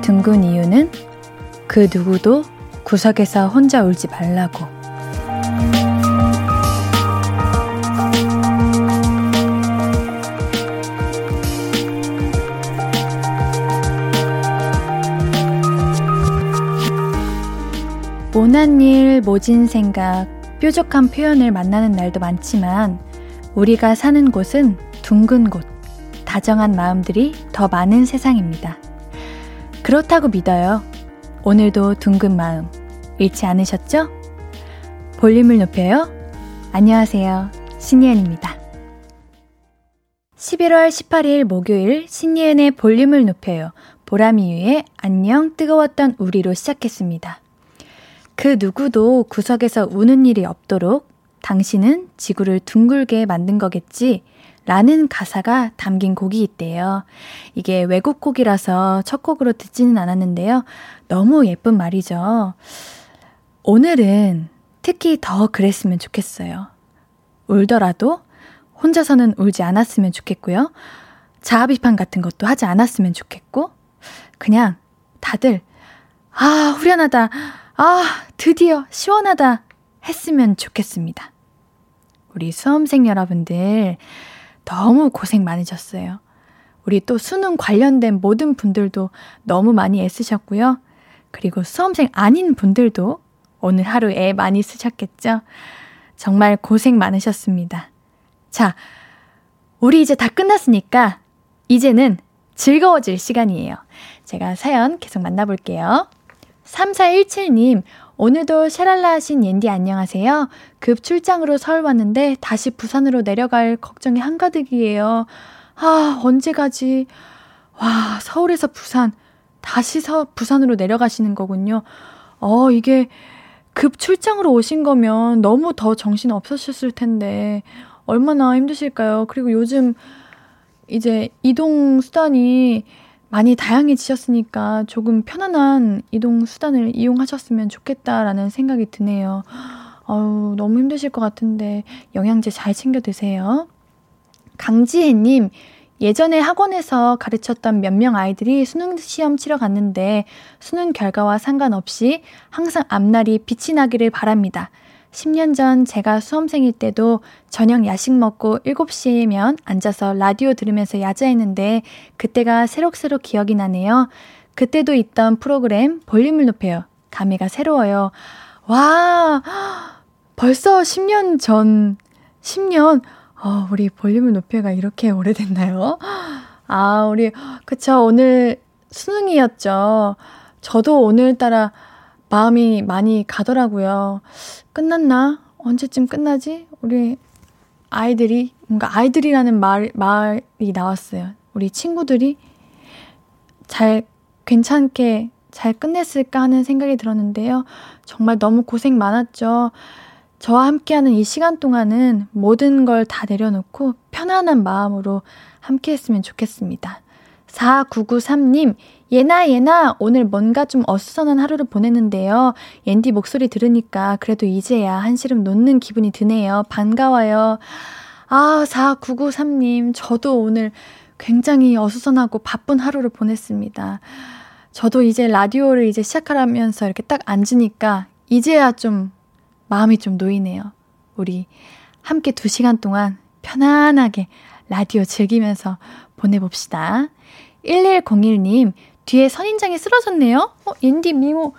둥근 이유는 그 누구도 구석에서 혼자 울지 말라고. 모난 일, 모진 생각, 뾰족한 표현을 만나는 날도 많지만 우리가 사는 곳은 둥근 곳, 다정한 마음들이 더 많은 세상입니다. 그렇다고 믿어요. 오늘도 둥근 마음 잃지 않으셨죠? 볼륨을 높여요. 안녕하세요. 신예은입니다. 11월 18일 목요일 신예은의 볼륨을 높여요. 보람이유의 안녕 뜨거웠던 우리로 시작했습니다. 그 누구도 구석에서 우는 일이 없도록 당신은 지구를 둥글게 만든 거겠지? 라는 가사가 담긴 곡이 있대요. 이게 외국 곡이라서 첫 곡으로 듣지는 않았는데요. 너무 예쁜 말이죠. 오늘은 특히 더 그랬으면 좋겠어요. 울더라도 혼자서는 울지 않았으면 좋겠고요. 자아 비판 같은 것도 하지 않았으면 좋겠고, 그냥 다들, 아, 후련하다. 아, 드디어 시원하다. 했으면 좋겠습니다. 우리 수험생 여러분들, 너무 고생 많으셨어요. 우리 또 수능 관련된 모든 분들도 너무 많이 애쓰셨고요. 그리고 수험생 아닌 분들도 오늘 하루 애 많이 쓰셨겠죠? 정말 고생 많으셨습니다. 자, 우리 이제 다 끝났으니까 이제는 즐거워질 시간이에요. 제가 사연 계속 만나볼게요. 3417님, 오늘도 샤랄라 하신 옌디 안녕하세요. 급 출장으로 서울 왔는데 다시 부산으로 내려갈 걱정이 한가득이에요. 아, 언제 가지? 와, 서울에서 부산, 다시 서, 부산으로 내려가시는 거군요. 어, 이게 급 출장으로 오신 거면 너무 더 정신 없으셨을 텐데, 얼마나 힘드실까요? 그리고 요즘 이제 이동 수단이 많이 다양해지셨으니까 조금 편안한 이동 수단을 이용하셨으면 좋겠다라는 생각이 드네요. 어우, 너무 힘드실 것 같은데 영양제 잘 챙겨 드세요. 강지혜님, 예전에 학원에서 가르쳤던 몇 명 아이들이 수능 시험 치러 갔는데 수능 결과와 상관없이 항상 앞날이 빛이 나기를 바랍니다. 10년 전 제가 수험생일 때도 저녁 야식 먹고 7시면 앉아서 라디오 들으면서 야자했는데 그때가 새록새록 기억이 나네요. 그때도 있던 프로그램 볼륨을 높여요. 감회가 새로워요. 와, 벌써 10년 전, 10년, 어, 우리 볼륨을 높여가 이렇게 오래됐나요? 아, 우리, 그쵸, 오늘 수능이었죠. 저도 오늘따라 마음이 많이 가더라고요. 끝났나? 언제쯤 끝나지? 우리 아이들이, 뭔가 아이들이라는 말, 말이 나왔어요. 우리 친구들이 잘, 괜찮게 잘 끝냈을까 하는 생각이 들었는데요. 정말 너무 고생 많았죠. 저와 함께하는 이 시간 동안은 모든 걸 다 내려놓고 편안한 마음으로 함께 했으면 좋겠습니다. 4993님, 예나 예나 오늘 뭔가 좀 어수선한 하루를 보냈는데요. 옌디 목소리 들으니까 그래도 이제야 한시름 놓는 기분이 드네요. 반가워요. 아, 4993님, 저도 오늘 굉장히 어수선하고 바쁜 하루를 보냈습니다. 저도 이제 라디오를 이제 시작하면서 이렇게 딱 앉으니까 이제야 좀 마음이 좀 놓이네요. 우리 함께 두 시간 동안 편안하게 라디오 즐기면서 보내봅시다. 1101님, 뒤에 선인장이 쓰러졌네요? 어, 인디 미모,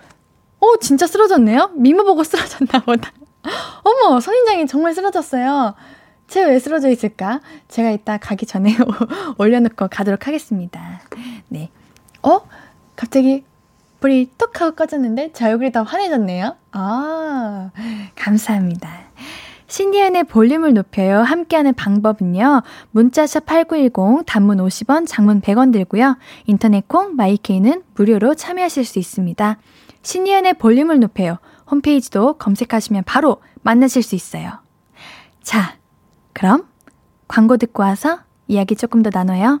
어, 진짜 쓰러졌네요? 미모 보고 쓰러졌나 보다. 어머, 선인장이 정말 쓰러졌어요. 쟤 왜 쓰러져 있을까? 제가 이따 가기 전에 올려놓고 가도록 하겠습니다. 네. 어? 갑자기 불이 톡 하고 꺼졌는데 제 얼굴이 더 환해졌네요. 아, 감사합니다. 신디안의 볼륨을 높여요. 함께하는 방법은요. 문자샵 8910, 단문 50원, 장문 100원 들고요. 인터넷 콩, 마이케이는 무료로 참여하실 수 있습니다. 신디안의 볼륨을 높여요. 홈페이지도 검색하시면 바로 만나실 수 있어요. 자, 그럼 광고 듣고 와서 이야기 조금 더 나눠요.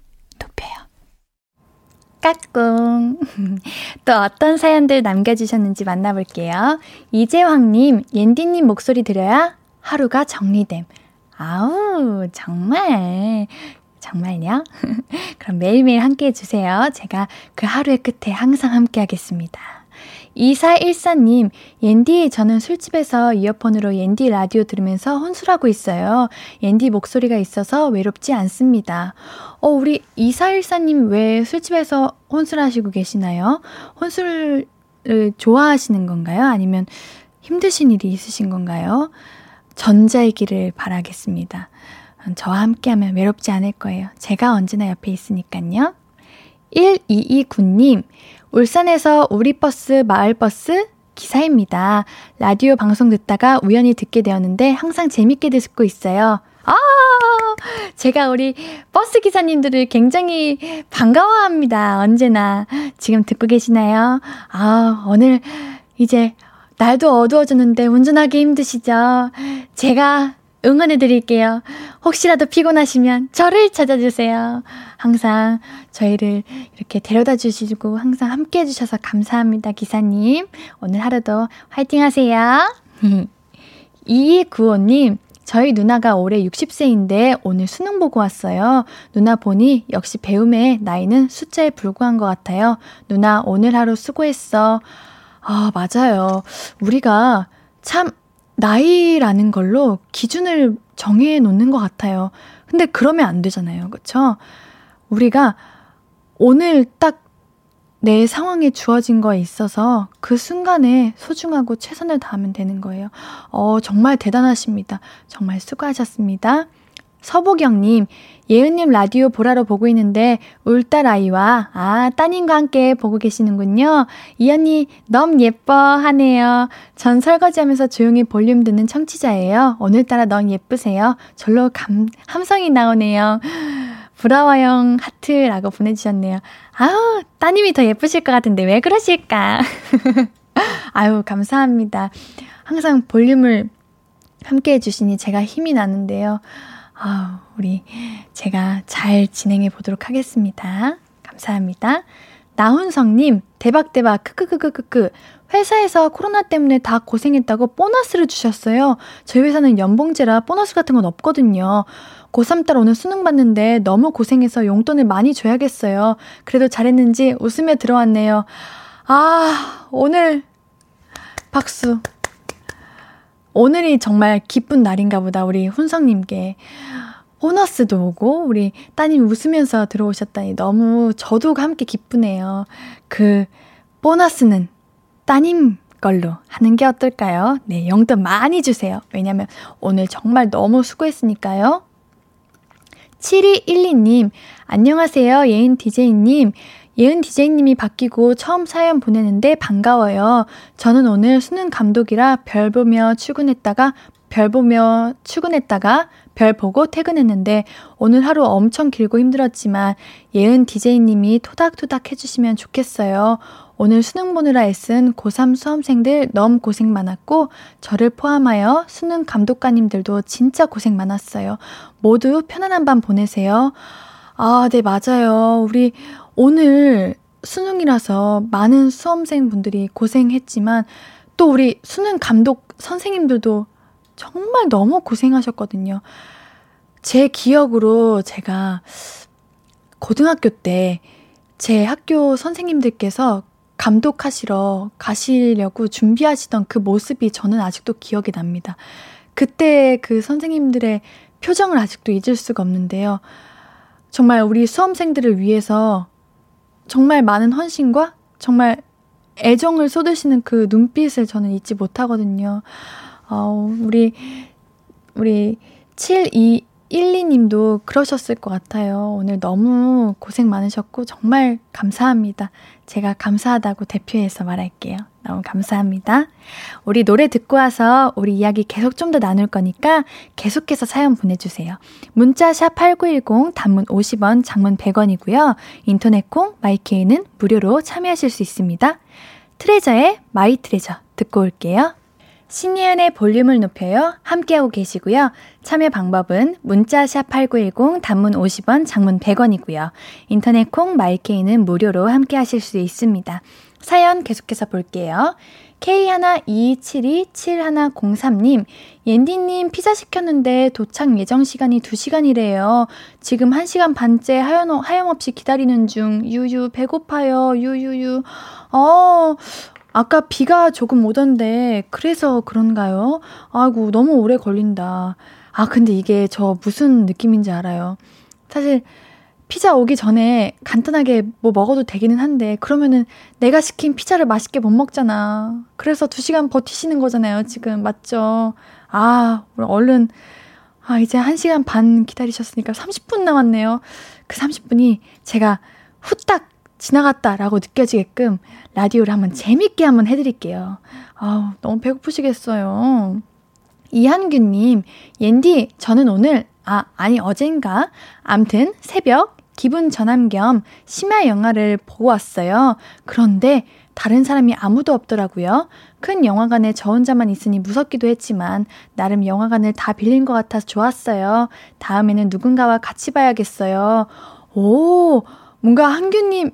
까꿍. 또 어떤 사연들 남겨주셨는지 만나볼게요. 이재황님, 옌디님 목소리 들어야 하루가 정리됨. 아우, 정말. 정말요? 그럼 매일매일 함께 해주세요. 제가 그 하루의 끝에 항상 함께 하겠습니다. 2414님, 옌디, 저는 술집에서 이어폰으로 옌디 라디오 들으면서 혼술하고 있어요. 옌디 목소리가 있어서 외롭지 않습니다. 어, 우리 2414님 왜 술집에서 혼술하시고 계시나요? 혼술을 좋아하시는 건가요? 아니면 힘드신 일이 있으신 건가요? 전자이기를 바라겠습니다. 저와 함께하면 외롭지 않을 거예요. 제가 언제나 옆에 있으니까요. 1229님, 울산에서 우리 버스, 마을 버스 기사입니다. 라디오 방송 듣다가 우연히 듣게 되었는데 항상 재밌게 듣고 있어요. 아, 제가 우리 버스 기사님들을 굉장히 반가워합니다. 언제나. 지금 듣고 계시나요? 아, 오늘 이제 날도 어두워졌는데 운전하기 힘드시죠? 제가 응원해 드릴게요. 혹시라도 피곤하시면 저를 찾아주세요. 항상 저희를 이렇게 데려다 주시고 항상 함께 해주셔서 감사합니다, 기사님. 오늘 하루도 화이팅 하세요. 2295님, 저희 누나가 올해 60세인데 오늘 수능 보고 왔어요. 누나 보니 역시 배움의 나이는 숫자에 불과한 것 같아요. 누나 오늘 하루 수고했어. 아, 맞아요. 우리가 참 나이라는 걸로 기준을 정해 놓는 것 같아요. 근데 그러면 안 되잖아요. 그쵸? 우리가 오늘 딱 내 상황에 주어진 거에 있어서 그 순간에 소중하고 최선을 다하면 되는 거예요. 어, 정말 대단하십니다. 정말 수고하셨습니다. 서보경님, 예은님 라디오 보라로 보고 있는데 울딸 아이와 아 따님과 함께 보고 계시는군요. 이 언니 너무 예뻐 하네요. 전 설거지하면서 조용히 볼륨 듣는 청취자예요. 오늘따라 너무 예쁘세요. 절로 감, 함성이 나오네요. 브라워형 하트라고 보내주셨네요. 아우 따님이 더 예쁘실 것 같은데 왜 그러실까? 아유 감사합니다. 항상 볼륨을 함께 해주시니 제가 힘이 나는데요. 아, 우리 제가 잘 진행해 보도록 하겠습니다. 감사합니다. 나훈성님, 대박대박, 크크크크크크. 회사에서 코로나 때문에 다 고생했다고 보너스를 주셨어요. 저희 회사는 연봉제라 보너스 같은 건 없거든요. 고3 딸 오늘 수능 봤는데 너무 고생해서 용돈을 많이 줘야겠어요. 그래도 잘했는지 웃으며 들어왔네요. 아, 오늘 박수. 오늘이 정말 기쁜 날인가 보다, 우리 훈성님께. 보너스도 오고, 우리 따님 웃으면서 들어오셨다니 너무 저도 함께 기쁘네요. 그, 보너스는 따님 걸로 하는 게 어떨까요? 네, 용돈 많이 주세요. 왜냐면 오늘 정말 너무 수고했으니까요. 7212님, 안녕하세요. 예인 DJ님. 예은 DJ님이 바뀌고 처음 사연 보내는데 반가워요. 저는 오늘 수능 감독이라 별 보며 출근했다가 별 보며 출근했다가 별 보고 퇴근했는데 오늘 하루 엄청 길고 힘들었지만 예은 DJ님이 토닥토닥 해주시면 좋겠어요. 오늘 수능 보느라 애쓴 고3 수험생들 너무 고생 많았고 저를 포함하여 수능 감독관님들도 진짜 고생 많았어요. 모두 편안한 밤 보내세요. 아, 네, 맞아요. 우리 오늘 수능이라서 많은 수험생분들이 고생했지만 또 우리 수능 감독 선생님들도 정말 너무 고생하셨거든요. 제 기억으로 제가 고등학교 때 제 학교 선생님들께서 감독하시러 가시려고 준비하시던 그 모습이 저는 아직도 기억이 납니다. 그때 그 선생님들의 표정을 아직도 잊을 수가 없는데요. 정말 우리 수험생들을 위해서 정말 많은 헌신과 정말 애정을 쏟으시는 그 눈빛을 저는 잊지 못하거든요. 어, 우리, 우리 7212님도 그러셨을 것 같아요. 오늘 너무 고생 많으셨고 정말 감사합니다. 제가 감사하다고 대표해서 말할게요. 너무 감사합니다. 우리 노래 듣고 와서 우리 이야기 계속 좀 더 나눌 거니까 계속해서 사연 보내주세요. 문자 샵 8910 단문 50원, 장문 100원이고요. 인터넷 콩, 마이케이는 무료로 참여하실 수 있습니다. 트레저의 My Treasure 듣고 올게요. 신예은의 볼륨을 높여요. 함께하고 계시고요. 참여 방법은 문자샵 8910 단문 50원, 장문 100원이고요. 인터넷 콩 마이케이는 무료로 함께하실 수 있습니다. 사연 계속해서 볼게요. K122727103님, 옌디님 피자 시켰는데 도착 예정 시간이 2시간이래요. 지금 1시간 반째 하염, 하염없이 기다리는 중. 유유, 배고파요. 유유유. 어, 아까 비가 조금 오던데, 그래서 그런가요? 아이고, 너무 오래 걸린다. 아, 근데 이게 저 무슨 느낌인지 알아요. 사실, 피자 오기 전에 간단하게 뭐 먹어도 되기는 한데 그러면은 내가 시킨 피자를 맛있게 못 먹잖아. 그래서 2시간 버티시는 거잖아요, 지금. 맞죠? 아, 얼른 아, 이제 1시간 반 기다리셨으니까 30분 남았네요. 그 30분이 제가 후딱 지나갔다라고 느껴지게끔 라디오를 한번 재밌게 한번 해드릴게요. 아우, 너무 배고프시겠어요. 이한규님, 옌디, 저는 오늘, 아, 아니, 어젠가, 암튼, 새벽 기분 전환 겸 심야 영화를 보고 왔어요. 그런데 다른 사람이 아무도 없더라고요. 큰 영화관에 저 혼자만 있으니 무섭기도 했지만 나름 영화관을 다 빌린 것 같아서 좋았어요. 다음에는 누군가와 같이 봐야겠어요. 오, 뭔가 한규님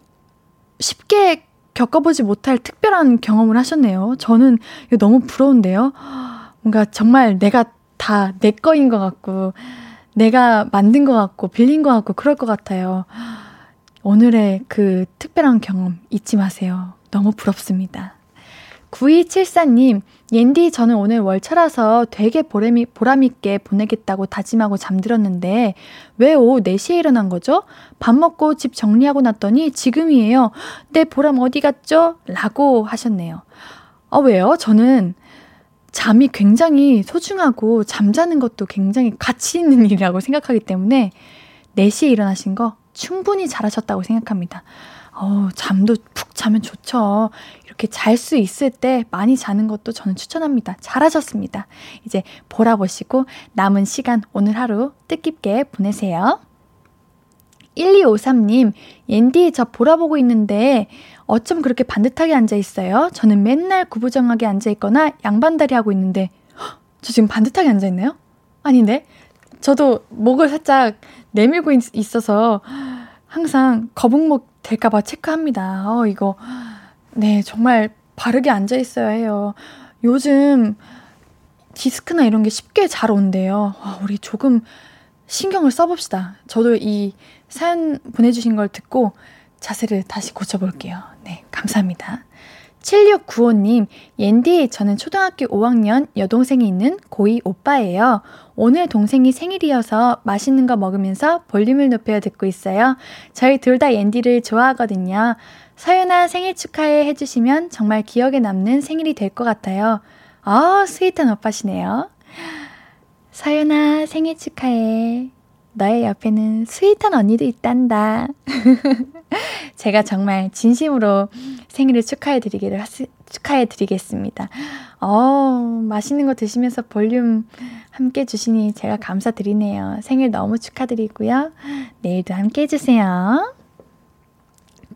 쉽게 겪어보지 못할 특별한 경험을 하셨네요. 저는 이거 너무 부러운데요. 뭔가 정말 내가 다 내 거인 것 같고 내가 만든 것 같고 빌린 것 같고 그럴 것 같아요. 오늘의 그 특별한 경험 잊지 마세요. 너무 부럽습니다. 9274님, 옌디, 저는 오늘 월차라서 되게 보람이, 보람있게 보내겠다고 다짐하고 잠들었는데, 왜 오후 4시에 일어난 거죠? 밥 먹고 집 정리하고 났더니 지금이에요. 내 보람 어디 갔죠? 라고 하셨네요. 어, 왜요? 저는 잠이 굉장히 소중하고 잠자는 것도 굉장히 가치 있는 일이라고 생각하기 때문에 4시에 일어나신 거 충분히 잘하셨다고 생각합니다. 어, 잠도 푹 자면 좋죠. 이렇게 잘 수 있을 때 많이 자는 것도 저는 추천합니다. 잘하셨습니다. 이제 보라보시고 남은 시간 오늘 하루 뜻깊게 보내세요. 1253님, 옌디 저 보라보고 있는데 어쩜 그렇게 반듯하게 앉아 있어요? 저는 맨날 구부정하게 앉아 있거나 양반다리 하고 있는데 헉, 저 지금 반듯하게 앉아 있나요? 아닌데. 저도 목을 살짝 내밀고 있, 어서 항상 거북목 될까봐 체크합니다. 어, 이거. 네, 정말 바르게 앉아 있어야 해요. 요즘 디스크나 이런 게 쉽게 잘 온대요. 와, 우리 조금 신경을 써봅시다. 저도 이 사연 보내주신 걸 듣고 자세를 다시 고쳐볼게요. 네, 감사합니다. 7695님, 옌디, 저는 초등학교 5학년 여동생이 있는 고2 오빠예요. 오늘 동생이 생일이어서 맛있는 거 먹으면서 볼륨을 높여 듣고 있어요. 저희 둘 다 옌디를 좋아하거든요. 서연아 생일 축하해 해주시면 정말 기억에 남는 생일이 될 것 같아요. 아, sweet한 오빠시네요. 서연아 생일 축하해. 너의 옆에는 sweet한 언니도 있단다. 제가 정말 진심으로 생일을 축하해 드리기를, 축하해 드리겠습니다. 어, 맛있는 거 드시면서 볼륨 함께 해주시니 제가 감사드리네요. 생일 너무 축하드리고요. 내일도 함께 해 주세요.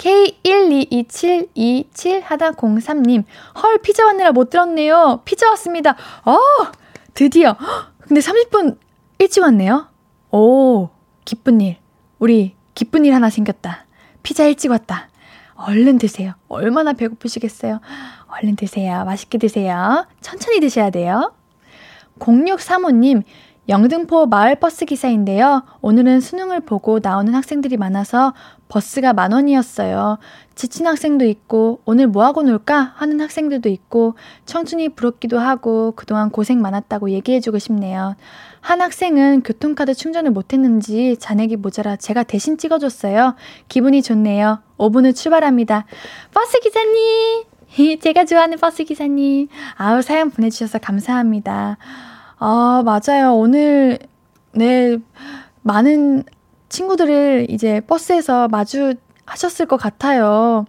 K1227227 하다 03님, 헐, 피자 왔느라 못 들었네요. 피자 왔습니다. 어, 드디어. 근데 30분 일찍 왔네요. 오, 기쁜 일. 우리 기쁜 일 하나 생겼다. 피자 일찍 왔다. 얼른 드세요. 얼마나 배고프시겠어요? 얼른 드세요. 맛있게 드세요. 천천히 드셔야 돼요. 0635님, 영등포 마을버스 기사인데요. 오늘은 수능을 보고 나오는 학생들이 많아서 버스가 만 원이었어요. 지친 학생도 있고, 오늘 뭐하고 놀까? 하는 학생들도 있고, 청춘이 부럽기도 하고, 그동안 고생 많았다고 얘기해주고 싶네요. 한 학생은 교통카드 충전을 못했는지 잔액이 모자라 제가 대신 찍어줬어요. 기분이 좋네요. 5분 후 출발합니다. 버스 기사님! 제가 좋아하는 버스 기사님. 아우, 사연 보내주셔서 감사합니다. 아, 맞아요. 오늘, 네, 많은 친구들을 이제 버스에서 마주하셨을 것 같아요.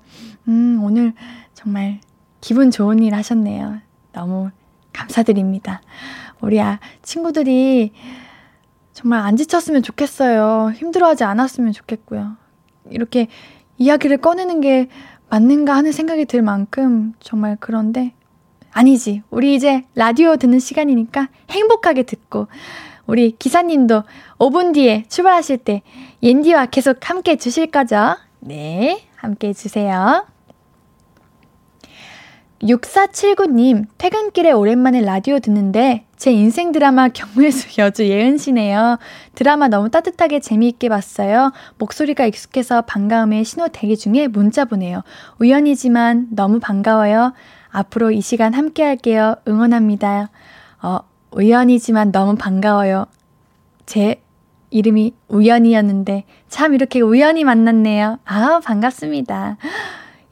음, 오늘 정말 기분 좋은 일 하셨네요. 너무 감사드립니다. 우리 아, 친구들이 정말 안 지쳤으면 좋겠어요. 힘들어하지 않았으면 좋겠고요. 이렇게 이야기를 꺼내는 게 맞는가 하는 생각이 들 만큼 정말 그런데 아니지. 우리 이제 라디오 듣는 시간이니까 행복하게 듣고, 우리 기사님도 5분 뒤에 출발하실 때 옌디와 계속 함께 해주실 거죠? 네, 함께 해주세요. 6479님, 퇴근길에 오랜만에 라디오 듣는데 제 인생 드라마 경무의수 여주 예은 씨네요. 드라마 너무 따뜻하게 재미있게 봤어요. 목소리가 익숙해서 반가움에 신호 대기 중에 문자 보내요. 우연이지만 너무 반가워요. 앞으로 이 시간 함께 할게요. 응원합니다. 어, 우연이지만 너무 반가워요. 제 이름이 우연이었는데 참 이렇게 우연히 만났네요. 아, 반갑습니다.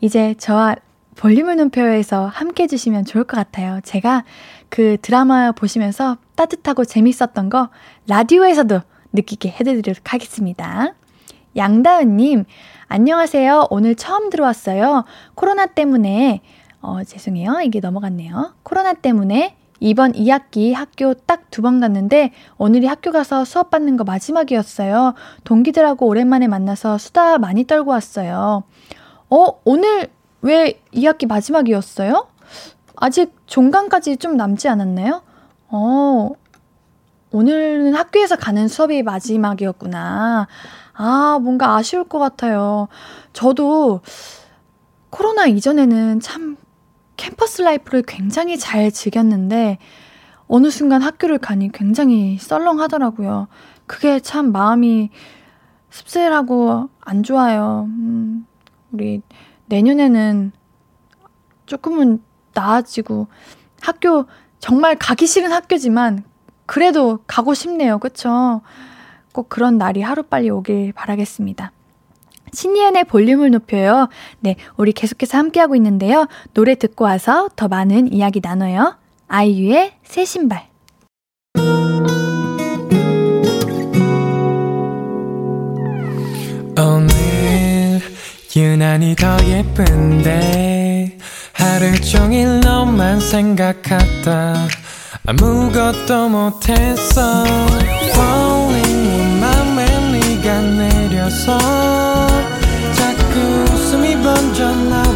이제 저와 볼륨을 높여에서 함께 해주시면 좋을 것 같아요. 제가 그 드라마 보시면서 따뜻하고 재밌었던 거 라디오에서도 느끼게 해드리도록 하겠습니다. 양다은님, 안녕하세요. 오늘 처음 들어왔어요. 코로나 때문에, 어, 죄송해요. 이게 넘어갔네요. 코로나 때문에 이번 2학기 학교 딱 두 번 갔는데 오늘이 학교 가서 수업 받는 거 마지막이었어요. 동기들하고 오랜만에 만나서 수다 많이 떨고 왔어요. 어, 오늘 왜 2학기 마지막이었어요? 아직 종강까지 좀 남지 않았나요? 어, 오늘은 학교에서 가는 수업이 마지막이었구나. 아, 뭔가 아쉬울 것 같아요. 저도 코로나 이전에는 참 캠퍼스 라이프를 굉장히 잘 즐겼는데, 어느 순간 학교를 가니 굉장히 썰렁하더라고요. 그게 참 마음이 씁쓸하고 안 좋아요. 음, 우리 내년에는 조금은 나아지고 학교 정말 가기 싫은 학교지만 그래도 가고 싶네요. 그쵸? 꼭 그런 날이 하루빨리 오길 바라겠습니다. 신예은의 볼륨을 높여요. 네, 우리 계속해서 함께하고 있는데요. 노래 듣고 와서 더 많은 이야기 나눠요. 아이유의 새 신발. 오늘 유난히 더 예쁜데 하루 종일 너만 생각하다 아무것도 못했어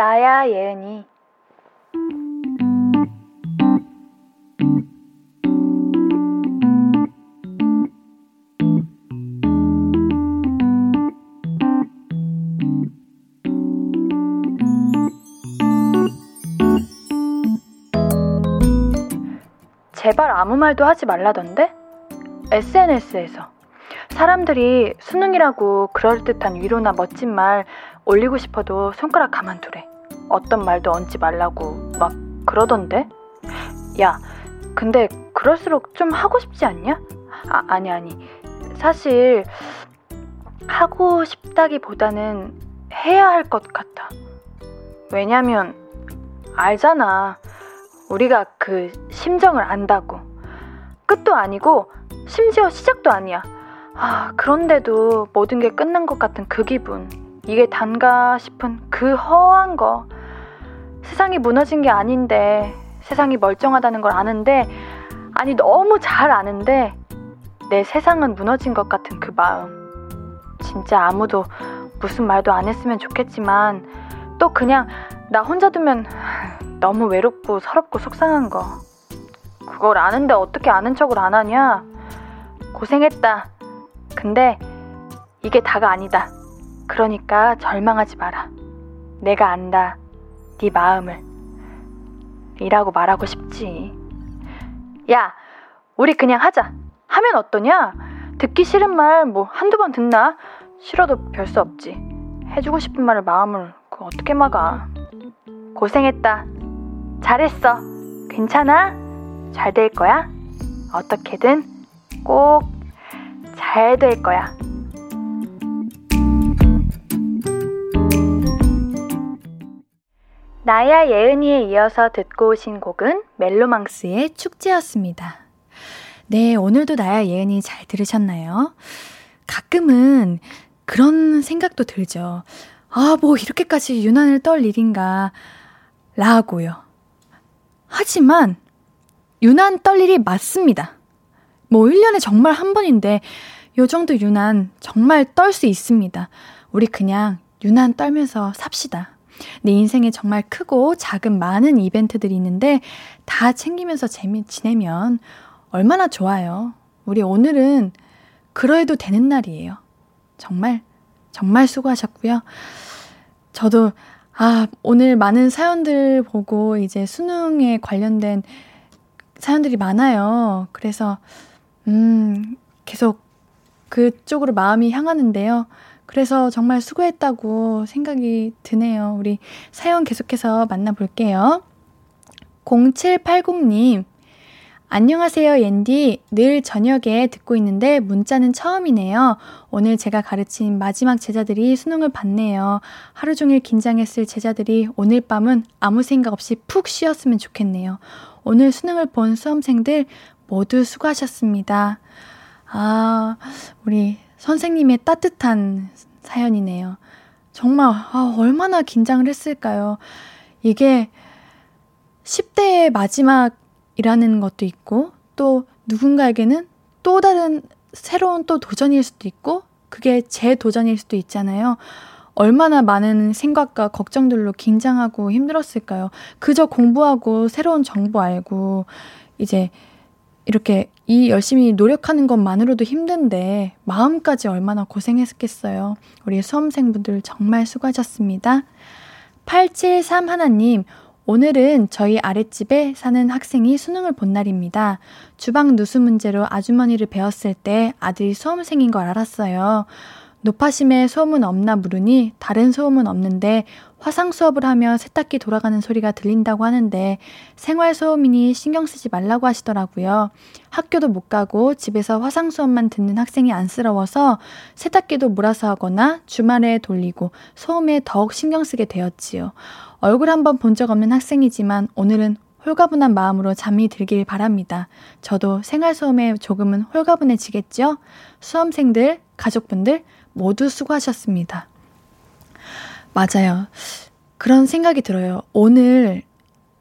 나야, 예은이. 제발 아무 말도 하지 말라던데? SNS에서. 사람들이 수능이라고 그럴듯한 위로나 멋진 말 올리고 싶어도 손가락 가만두래. 어떤 말도 얹지 말라고 막 그러던데? 야, 근데 그럴수록 좀 하고 싶지 않냐? 아, 아니, 아니. 사실, 하고 싶다기보다는 해야 할 것 같아. 왜냐면, 알잖아. 우리가 그 심정을 안다고. 끝도 아니고, 심지어 시작도 아니야. 아, 그런데도 모든 게 끝난 것 같은 그 기분. 이게 단가 싶은 그 허한 거. 세상이 무너진 게 아닌데, 세상이 멀쩡하다는 걸 아는데, 아니, 너무 잘 아는데, 내 세상은 무너진 것 같은 그 마음. 진짜 아무도 무슨 말도 안 했으면 좋겠지만, 또 그냥 나 혼자 두면 너무 외롭고 서럽고 속상한 거. 그걸 아는데 어떻게 아는 척을 안 하냐? 고생했다. 근데 이게 다가 아니다. 그러니까 절망하지 마라. 내가 안다. 네 마음을. 이라고 말하고 싶지. 야, 우리 그냥 하자. 하면 어떠냐? 듣기 싫은 말 뭐 한두 번 듣나? 싫어도 별 수 없지. 해주고 싶은 말을 마음을 그 어떻게 막아. 고생했다. 잘했어. 괜찮아? 잘 될 거야? 어떻게든 꼭 잘 될 거야. 나야 예은이에 이어서 듣고 오신 곡은 멜로망스의 축제였습니다. 네, 오늘도 나야 예은이 잘 들으셨나요? 가끔은 그런 생각도 들죠. 아, 뭐 이렇게까지 유난을 떨 일인가 라고요. 하지만 유난 떨 일이 맞습니다. 뭐 1년에 정말 한 번인데 요 정도 유난 정말 떨 수 있습니다. 우리 그냥 유난 떨면서 삽시다. 내 인생에 정말 크고 작은 많은 이벤트들이 있는데 다 챙기면서 재미 지내면 얼마나 좋아요. 우리 오늘은 그러해도 되는 날이에요. 정말 정말 수고하셨고요. 저도 아, 오늘 많은 사연들 보고 이제 수능에 관련된 사연들이 많아요. 그래서 음, 계속 그쪽으로 마음이 향하는데요. 그래서 정말 수고했다고 생각이 드네요. 우리 사연 계속해서 만나볼게요. 0780님, 안녕하세요, 옌디. 늘 저녁에 듣고 있는데 문자는 처음이네요. 오늘 제가 가르친 마지막 제자들이 수능을 봤네요. 하루 종일 긴장했을 제자들이 오늘 밤은 아무 생각 없이 푹 쉬었으면 좋겠네요. 오늘 수능을 본 수험생들 모두 수고하셨습니다. 아, 우리 선생님의 따뜻한 사연이네요. 정말, 아, 얼마나 긴장을 했을까요? 이게 10대의 마지막이라는 것도 있고, 또 누군가에게는 또 다른 새로운 또 도전일 수도 있고, 그게 제 도전일 수도 있잖아요. 얼마나 많은 생각과 걱정들로 긴장하고 힘들었을까요? 그저 공부하고 새로운 정보 알고, 이제 이렇게 이 열심히 노력하는 것만으로도 힘든데 마음까지 얼마나 고생했겠어요. 우리 수험생분들 정말 수고하셨습니다. 873 하나님, 오늘은 저희 아랫집에 사는 학생이 수능을 본 날입니다. 주방 누수 문제로 아주머니를 배웠을 때 아들이 수험생인 걸 알았어요. 노파심에 소음은 없나 물으니 다른 소음은 없는데 화상 수업을 하며 세탁기 돌아가는 소리가 들린다고 하는데 생활 소음이니 신경 쓰지 말라고 하시더라고요. 학교도 못 가고 집에서 화상 수업만 듣는 학생이 안쓰러워서 세탁기도 몰아서 하거나 주말에 돌리고 소음에 더욱 신경 쓰게 되었지요. 얼굴 한번 본 적 없는 학생이지만 오늘은 홀가분한 마음으로 잠이 들길 바랍니다. 저도 생활 소음에 조금은 홀가분해지겠죠? 수험생들, 가족분들 모두 수고하셨습니다. 맞아요. 그런 생각이 들어요. 오늘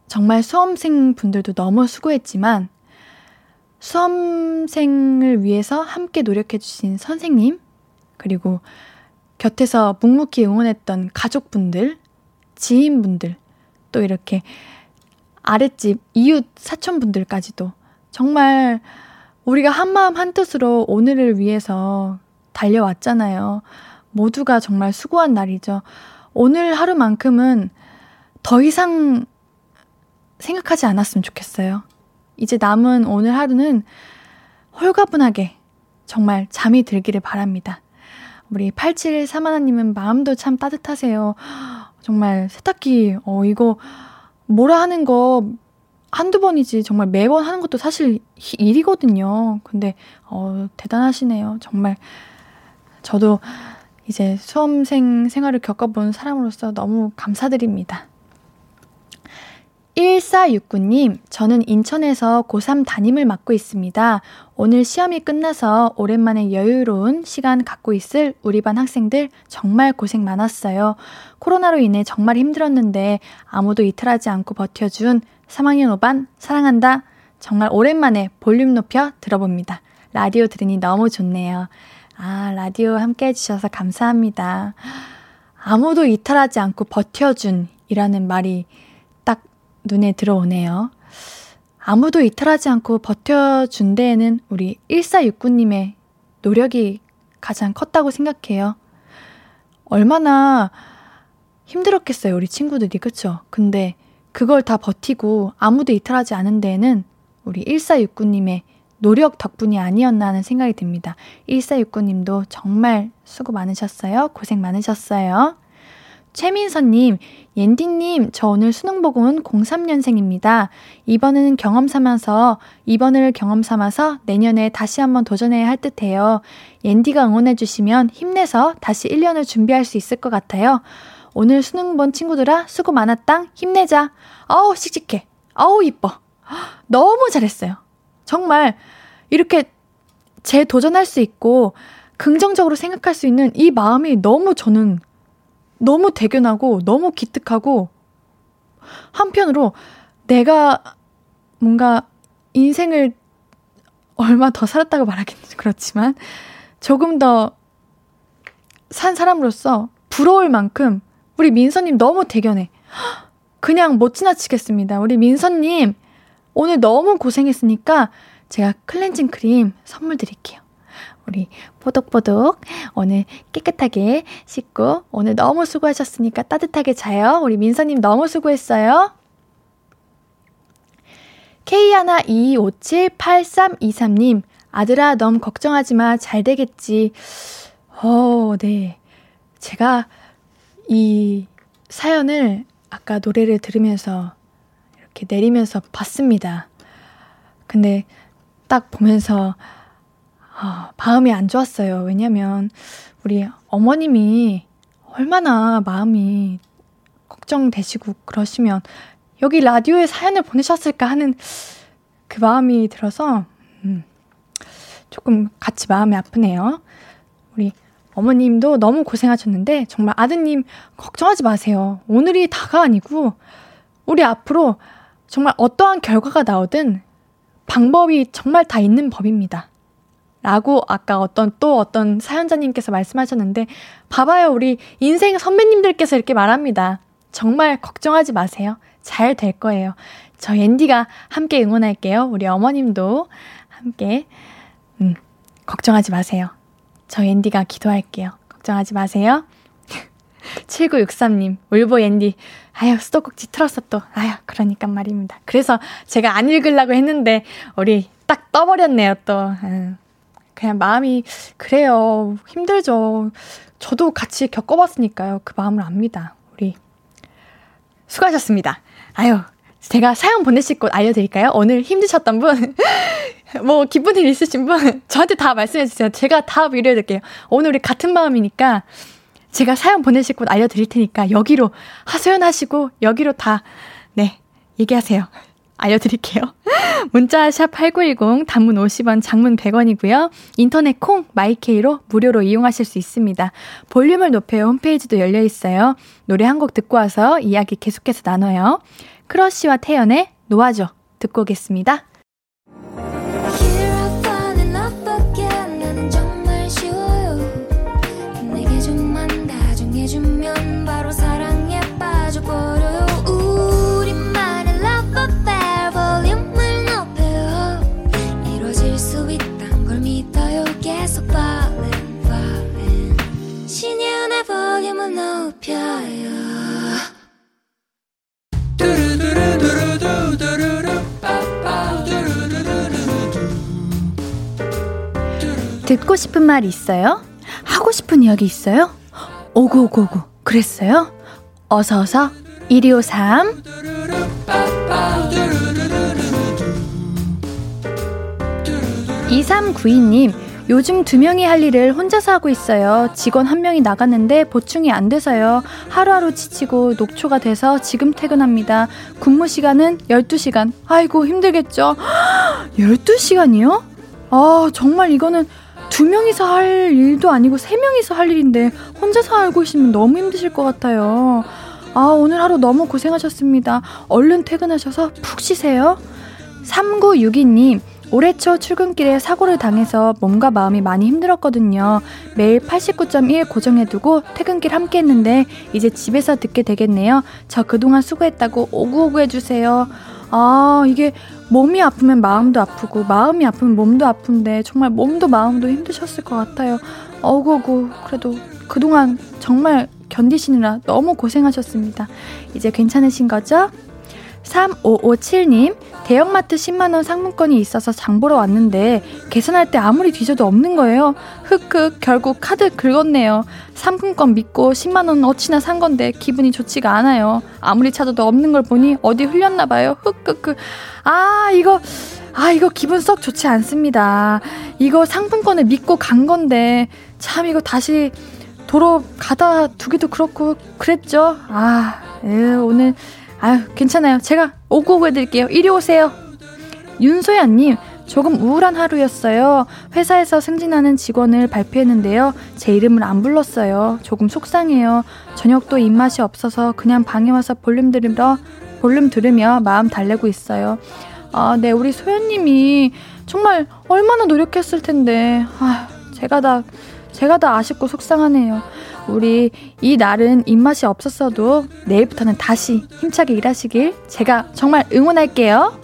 정말 수험생 분들도 너무 수고했지만 수험생을 위해서 함께 노력해주신 선생님, 그리고 곁에서 묵묵히 응원했던 가족분들, 지인분들, 또 이렇게 아랫집 이웃 사촌분들까지도 정말 우리가 한마음 한뜻으로 오늘을 위해서 달려왔잖아요. 모두가 정말 수고한 날이죠. 오늘 하루만큼은 더 이상 생각하지 않았으면 좋겠어요. 이제 남은 오늘 하루는 홀가분하게 정말 잠이 들기를 바랍니다. 우리 8731님은 마음도 참 따뜻하세요. 정말 세탁기, 어, 이거 뭐라 하는 거 한두 번이지 정말 매번 하는 것도 사실 일이거든요. 근데, 어, 대단하시네요. 정말 저도 이제 수험생 생활을 겪어본 사람으로서 너무 감사드립니다. 1469님, 저는 인천에서 고3 담임을 맡고 있습니다. 오늘 시험이 끝나서 오랜만에 여유로운 시간 갖고 있을 우리 반 학생들 정말 고생 많았어요. 코로나로 인해 정말 힘들었는데 아무도 이탈하지 않고 버텨준 3학년 5반 사랑한다. 정말 오랜만에 볼륨 높여 들어봅니다. 라디오 들으니 너무 좋네요. 아, 라디오 함께 해주셔서 감사합니다. 아무도 이탈하지 않고 버텨준 이라는 말이 딱 눈에 들어오네요. 아무도 이탈하지 않고 버텨준 데에는 우리 1469님의 노력이 가장 컸다고 생각해요. 얼마나 힘들었겠어요, 우리 친구들이. 그쵸? 근데 그걸 다 버티고 아무도 이탈하지 않은 데에는 우리 1469님의 노력 덕분이 아니었나 하는 생각이 듭니다. 1469님도 정말 수고 많으셨어요. 고생 많으셨어요. 최민선님, 옌디님, 저 오늘 수능 보고 온 03년생입니다. 이번은 경험 삼아서, 이번을 경험 삼아서 내년에 다시 한번 도전해야 할 듯해요. 옌디가 응원해주시면 힘내서 다시 1년을 준비할 수 있을 것 같아요. 오늘 수능 본 친구들아, 수고 많았당. 힘내자. 아우, 씩씩해. 아우, 이뻐. 너무 잘했어요. 정말, 이렇게 재도전할 수 있고, 긍정적으로 생각할 수 있는 이 마음이 너무 저는 너무 대견하고, 너무 기특하고, 한편으로 내가 뭔가 인생을 얼마 더 살았다고 말하기는 그렇지만 조금 더 산 사람으로서 부러울 만큼 우리 민서님 너무 대견해. 그냥 못 지나치겠습니다. 우리 민서님 오늘 너무 고생했으니까 제가 클렌징 크림 선물 드릴게요. 우리 뽀독뽀독 오늘 깨끗하게 씻고 오늘 너무 수고하셨으니까 따뜻하게 자요. 우리 민서님 너무 수고했어요. K122578323님, 아들아, 너무 걱정하지 마. 잘 되겠지. 어, 네. 제가 이 사연을 아까 노래를 들으면서 이렇게 내리면서 봤습니다. 근데 딱 보면서 아, 마음이 안 좋았어요. 왜냐면 우리 어머님이 얼마나 마음이 걱정되시고 그러시면 여기 라디오에 사연을 보내셨을까 하는 그 마음이 들어서, 음, 조금 같이 마음이 아프네요. 우리 어머님도 너무 고생하셨는데, 정말 아드님 걱정하지 마세요. 오늘이 다가 아니고, 우리 앞으로 정말 어떠한 결과가 나오든 방법이 정말 다 있는 법입니다. 라고 아까 어떤 또 어떤 사연자님께서 말씀하셨는데, 봐봐요. 우리 인생 선배님들께서 이렇게 말합니다. 정말 걱정하지 마세요. 잘 될 거예요. 저 앤디가 함께 응원할게요. 우리 어머님도 함께, 음, 걱정하지 마세요. 저 앤디가 기도할게요. 걱정하지 마세요. 7963님, 울보 앤디. 아유, 수도꼭지 틀었어 또. 아유, 그러니까 말입니다. 그래서 제가 안 읽으려고 했는데, 우리 딱 떠버렸네요, 또. 아유, 그냥 마음이, 그래요. 힘들죠. 저도 같이 겪어봤으니까요. 그 마음을 압니다. 우리. 수고하셨습니다. 아유, 제가 사연 보내실 곳 알려드릴까요? 오늘 힘드셨던 분, 뭐, 기쁜 일 있으신 분, 저한테 다 말씀해주세요. 제가 다 위로해드릴게요. 오늘 우리 같은 마음이니까, 제가 사연 보내실 곳 알려드릴 테니까, 여기로 하소연하시고, 여기로 다, 네, 얘기하세요. 알려드릴게요. 문자 샵 8910 단문 50원 장문 100원이고요. 인터넷 콩 마이케이로 무료로 이용하실 수 있습니다. 볼륨을 높여 홈페이지도 열려 있어요. 노래 한 곡 듣고 와서 이야기 계속해서 나눠요. 크러쉬와 태연의 놓아줘 듣고 오겠습니다. 듣고 싶은 말 있어요? 하고 싶은 이야기 있어요? 오구오구오구 그랬어요? 어서어서 1253 2392님 요즘 두 명이 할 일을 혼자서 하고 있어요. 직원 한 명이 나갔는데 보충이 안 돼서요. 하루하루 지치고 녹초가 돼서 지금 퇴근합니다. 근무 시간은 12시간. 아이고, 힘들겠죠? 12시간이요? 아, 정말 이거는 두 명이서 할 일도 아니고 세 명이서 할 일인데 혼자서 알고 계시면 너무 힘드실 것 같아요. 아, 오늘 하루 너무 고생하셨습니다. 얼른 퇴근하셔서 푹 쉬세요. 3962님, 올해 초 출근길에 사고를 당해서 몸과 마음이 많이 힘들었거든요. 매일 89.1 고정해두고 퇴근길 함께 했는데 이제 집에서 듣게 되겠네요. 저 그동안 수고했다고 오구오구 해주세요. 아, 이게 몸이 아프면 마음도 아프고, 마음이 아프면 몸도 아픈데, 정말 몸도 마음도 힘드셨을 것 같아요. 어구구, 그래도 그동안 정말 견디시느라 너무 고생하셨습니다. 이제 괜찮으신 거죠? 3557님, 대형마트 10만원 상품권이 있어서 장 보러 왔는데 계산할 때 아무리 뒤져도 없는 거예요. 흑흑, 결국 카드 긁었네요. 상품권 믿고 10만원 어치나 산 건데 기분이 좋지가 않아요. 아무리 찾아도 없는 걸 보니 어디 흘렸나봐요. 흑흑흑. 아, 이거, 아, 이거 기분 썩 좋지 않습니다. 이거 상품권을 믿고 간 건데 참 이거 다시 도로 가다 두기도 그렇고 그랬죠. 아, 예, 오늘 아유 괜찮아요. 제가 오고 오고 해드릴게요. 이리 오세요. 윤소연님 조금 우울한 하루였어요. 회사에서 승진하는 직원을 발표했는데요. 제 이름을 안 불렀어요. 조금 속상해요. 저녁도 입맛이 없어서 그냥 방에 와서 볼륨 들으러 볼륨 들으며 마음 달래고 있어요. 아, 네, 우리 소연님이 정말 얼마나 노력했을 텐데. 아, 제가 다 제가 다 아쉽고 속상하네요. 우리 이 날은 입맛이 없었어도 내일부터는 다시 힘차게 일하시길 제가 정말 응원할게요.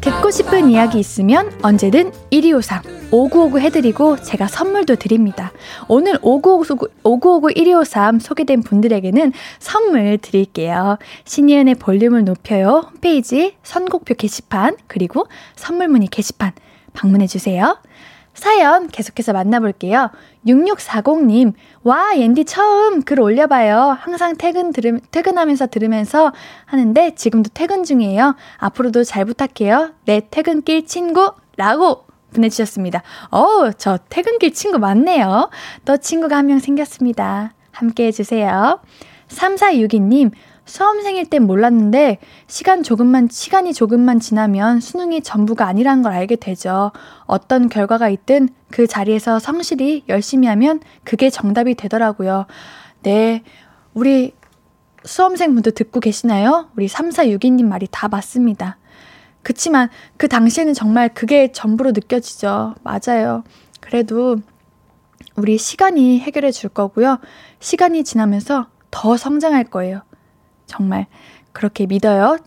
듣고 싶은 이야기 있으면 언제든 1253 5959 해드리고 제가 선물도 드립니다. 오늘 5959, 5959 1253 소개된 분들에게는 선물 드릴게요. 신예은의 볼륨을 높여요 홈페이지 선곡표 게시판 그리고 선물 문의 게시판 방문해주세요. 사연 계속해서 만나볼게요. 6640님, 와, 옌디 처음 글 올려봐요. 항상 퇴근 들음, 퇴근하면서 들으면서 하는데 지금도 퇴근 중이에요. 앞으로도 잘 부탁해요. 내 퇴근길 친구, 라고 보내주셨습니다. 어우, 저 퇴근길 친구 많네요. 또 친구가 한 명 생겼습니다. 함께 해주세요. 3462님, 수험생일 땐 몰랐는데 시간 조금만 시간이 조금만 지나면 수능이 전부가 아니라는 걸 알게 되죠. 어떤 결과가 있든 그 자리에서 성실히 열심히 하면 그게 정답이 되더라고요. 네. 우리 수험생분들 듣고 계시나요? 우리 3462님 말이 다 맞습니다. 그치만 그 당시에는 정말 그게 전부로 느껴지죠. 맞아요. 그래도 우리 시간이 해결해 줄 거고요. 시간이 지나면서 더 성장할 거예요. 정말 그렇게 믿어요.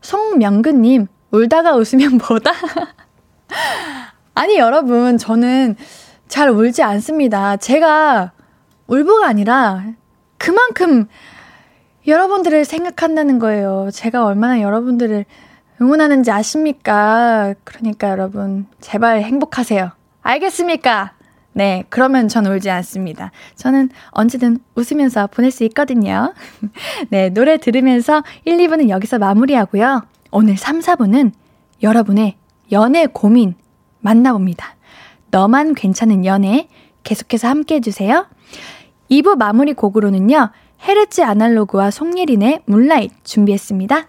송명근님, 울다가 웃으면 뭐다? 아니, 여러분, 저는 잘 울지 않습니다. 제가 울보가 아니라 그만큼 여러분들을 생각한다는 거예요. 제가 얼마나 여러분들을 응원하는지 아십니까? 그러니까 여러분, 제발 행복하세요. 알겠습니까? 네, 그러면 전 울지 않습니다. 저는 언제든 웃으면서 보낼 수 있거든요. 네, 노래 들으면서 1, 2부는 여기서 마무리하고요. 오늘 3, 4부는 여러분의 연애 고민 만나봅니다. 너만 괜찮은 연애 계속해서 함께 해주세요. 2부 마무리 곡으로는요, 헤르츠 아날로그와 송예린의 문라잇 준비했습니다.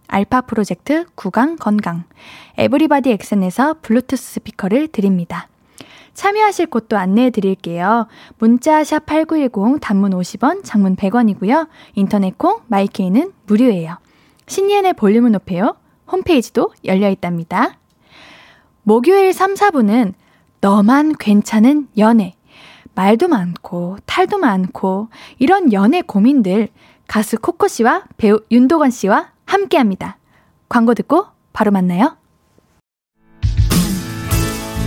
알파 프로젝트 구강 건강, 에브리바디 엑센에서 블루투스 스피커를 드립니다. 참여하실 곳도 안내해 드릴게요. 문자 샵 8910 단문 50원, 장문 100원이고요. 인터넷 콩, 마이케이는 무료예요. 신예은의 볼륨을 높여요. 홈페이지도 열려 있답니다. 목요일 3, 4분은 너만 괜찮은 연애. 말도 많고, 탈도 많고, 이런 연애 고민들 가수 코코 씨와 배우 윤도건 씨와 함께 합니다. 광고 듣고 바로 만나요.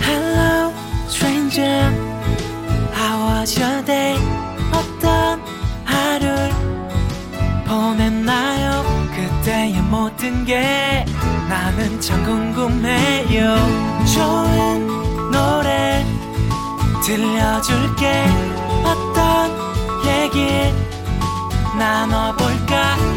Hello, stranger. How was your day? 어떤 하루를 보냈나요? 그때의 모든 게 나는 참 궁금해요. 좋은 노래 들려줄게. 어떤 얘기 나눠볼까?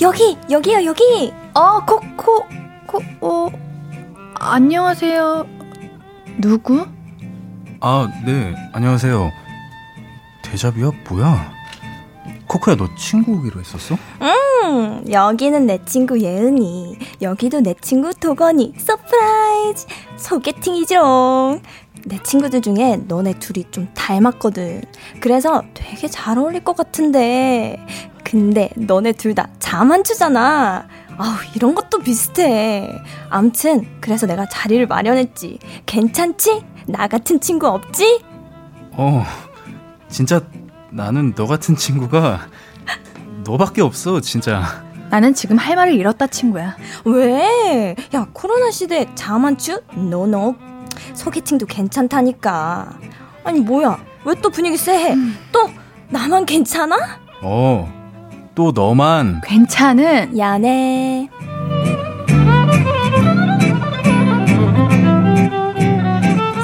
여기, 여기요, 여기! 어, 코코, 코, 어, 안녕하세요. 누구? 아, 네, 안녕하세요. 대자비야, 뭐야? 코코야, 너 친구 오기로 했었어? 음, 여기는 내 친구 예은이, 여기도 내 친구 도건이. surprise! 소개팅이지롱. 내 친구들 중에 너네 둘이 좀 닮았거든. 그래서 되게 잘 어울릴 것 같은데. 근데 너네 둘 다 자만추잖아. 아우, 이런 것도 비슷해. 암튼, 그래서 내가 자리를 마련했지. 괜찮지? 나 같은 친구 없지? 어, 진짜 나는 너 같은 친구가 너밖에 없어, 진짜. 나는 지금 할 말을 잃었다, 친구야. 왜? 야, 코로나 시대 자만추? 노노. 소개팅도 괜찮다니까. 아니, 뭐야. 왜 또 분위기 쎄해? 음. 또 나만 괜찮아? 어, 또 너만. 괜찮은. 야네.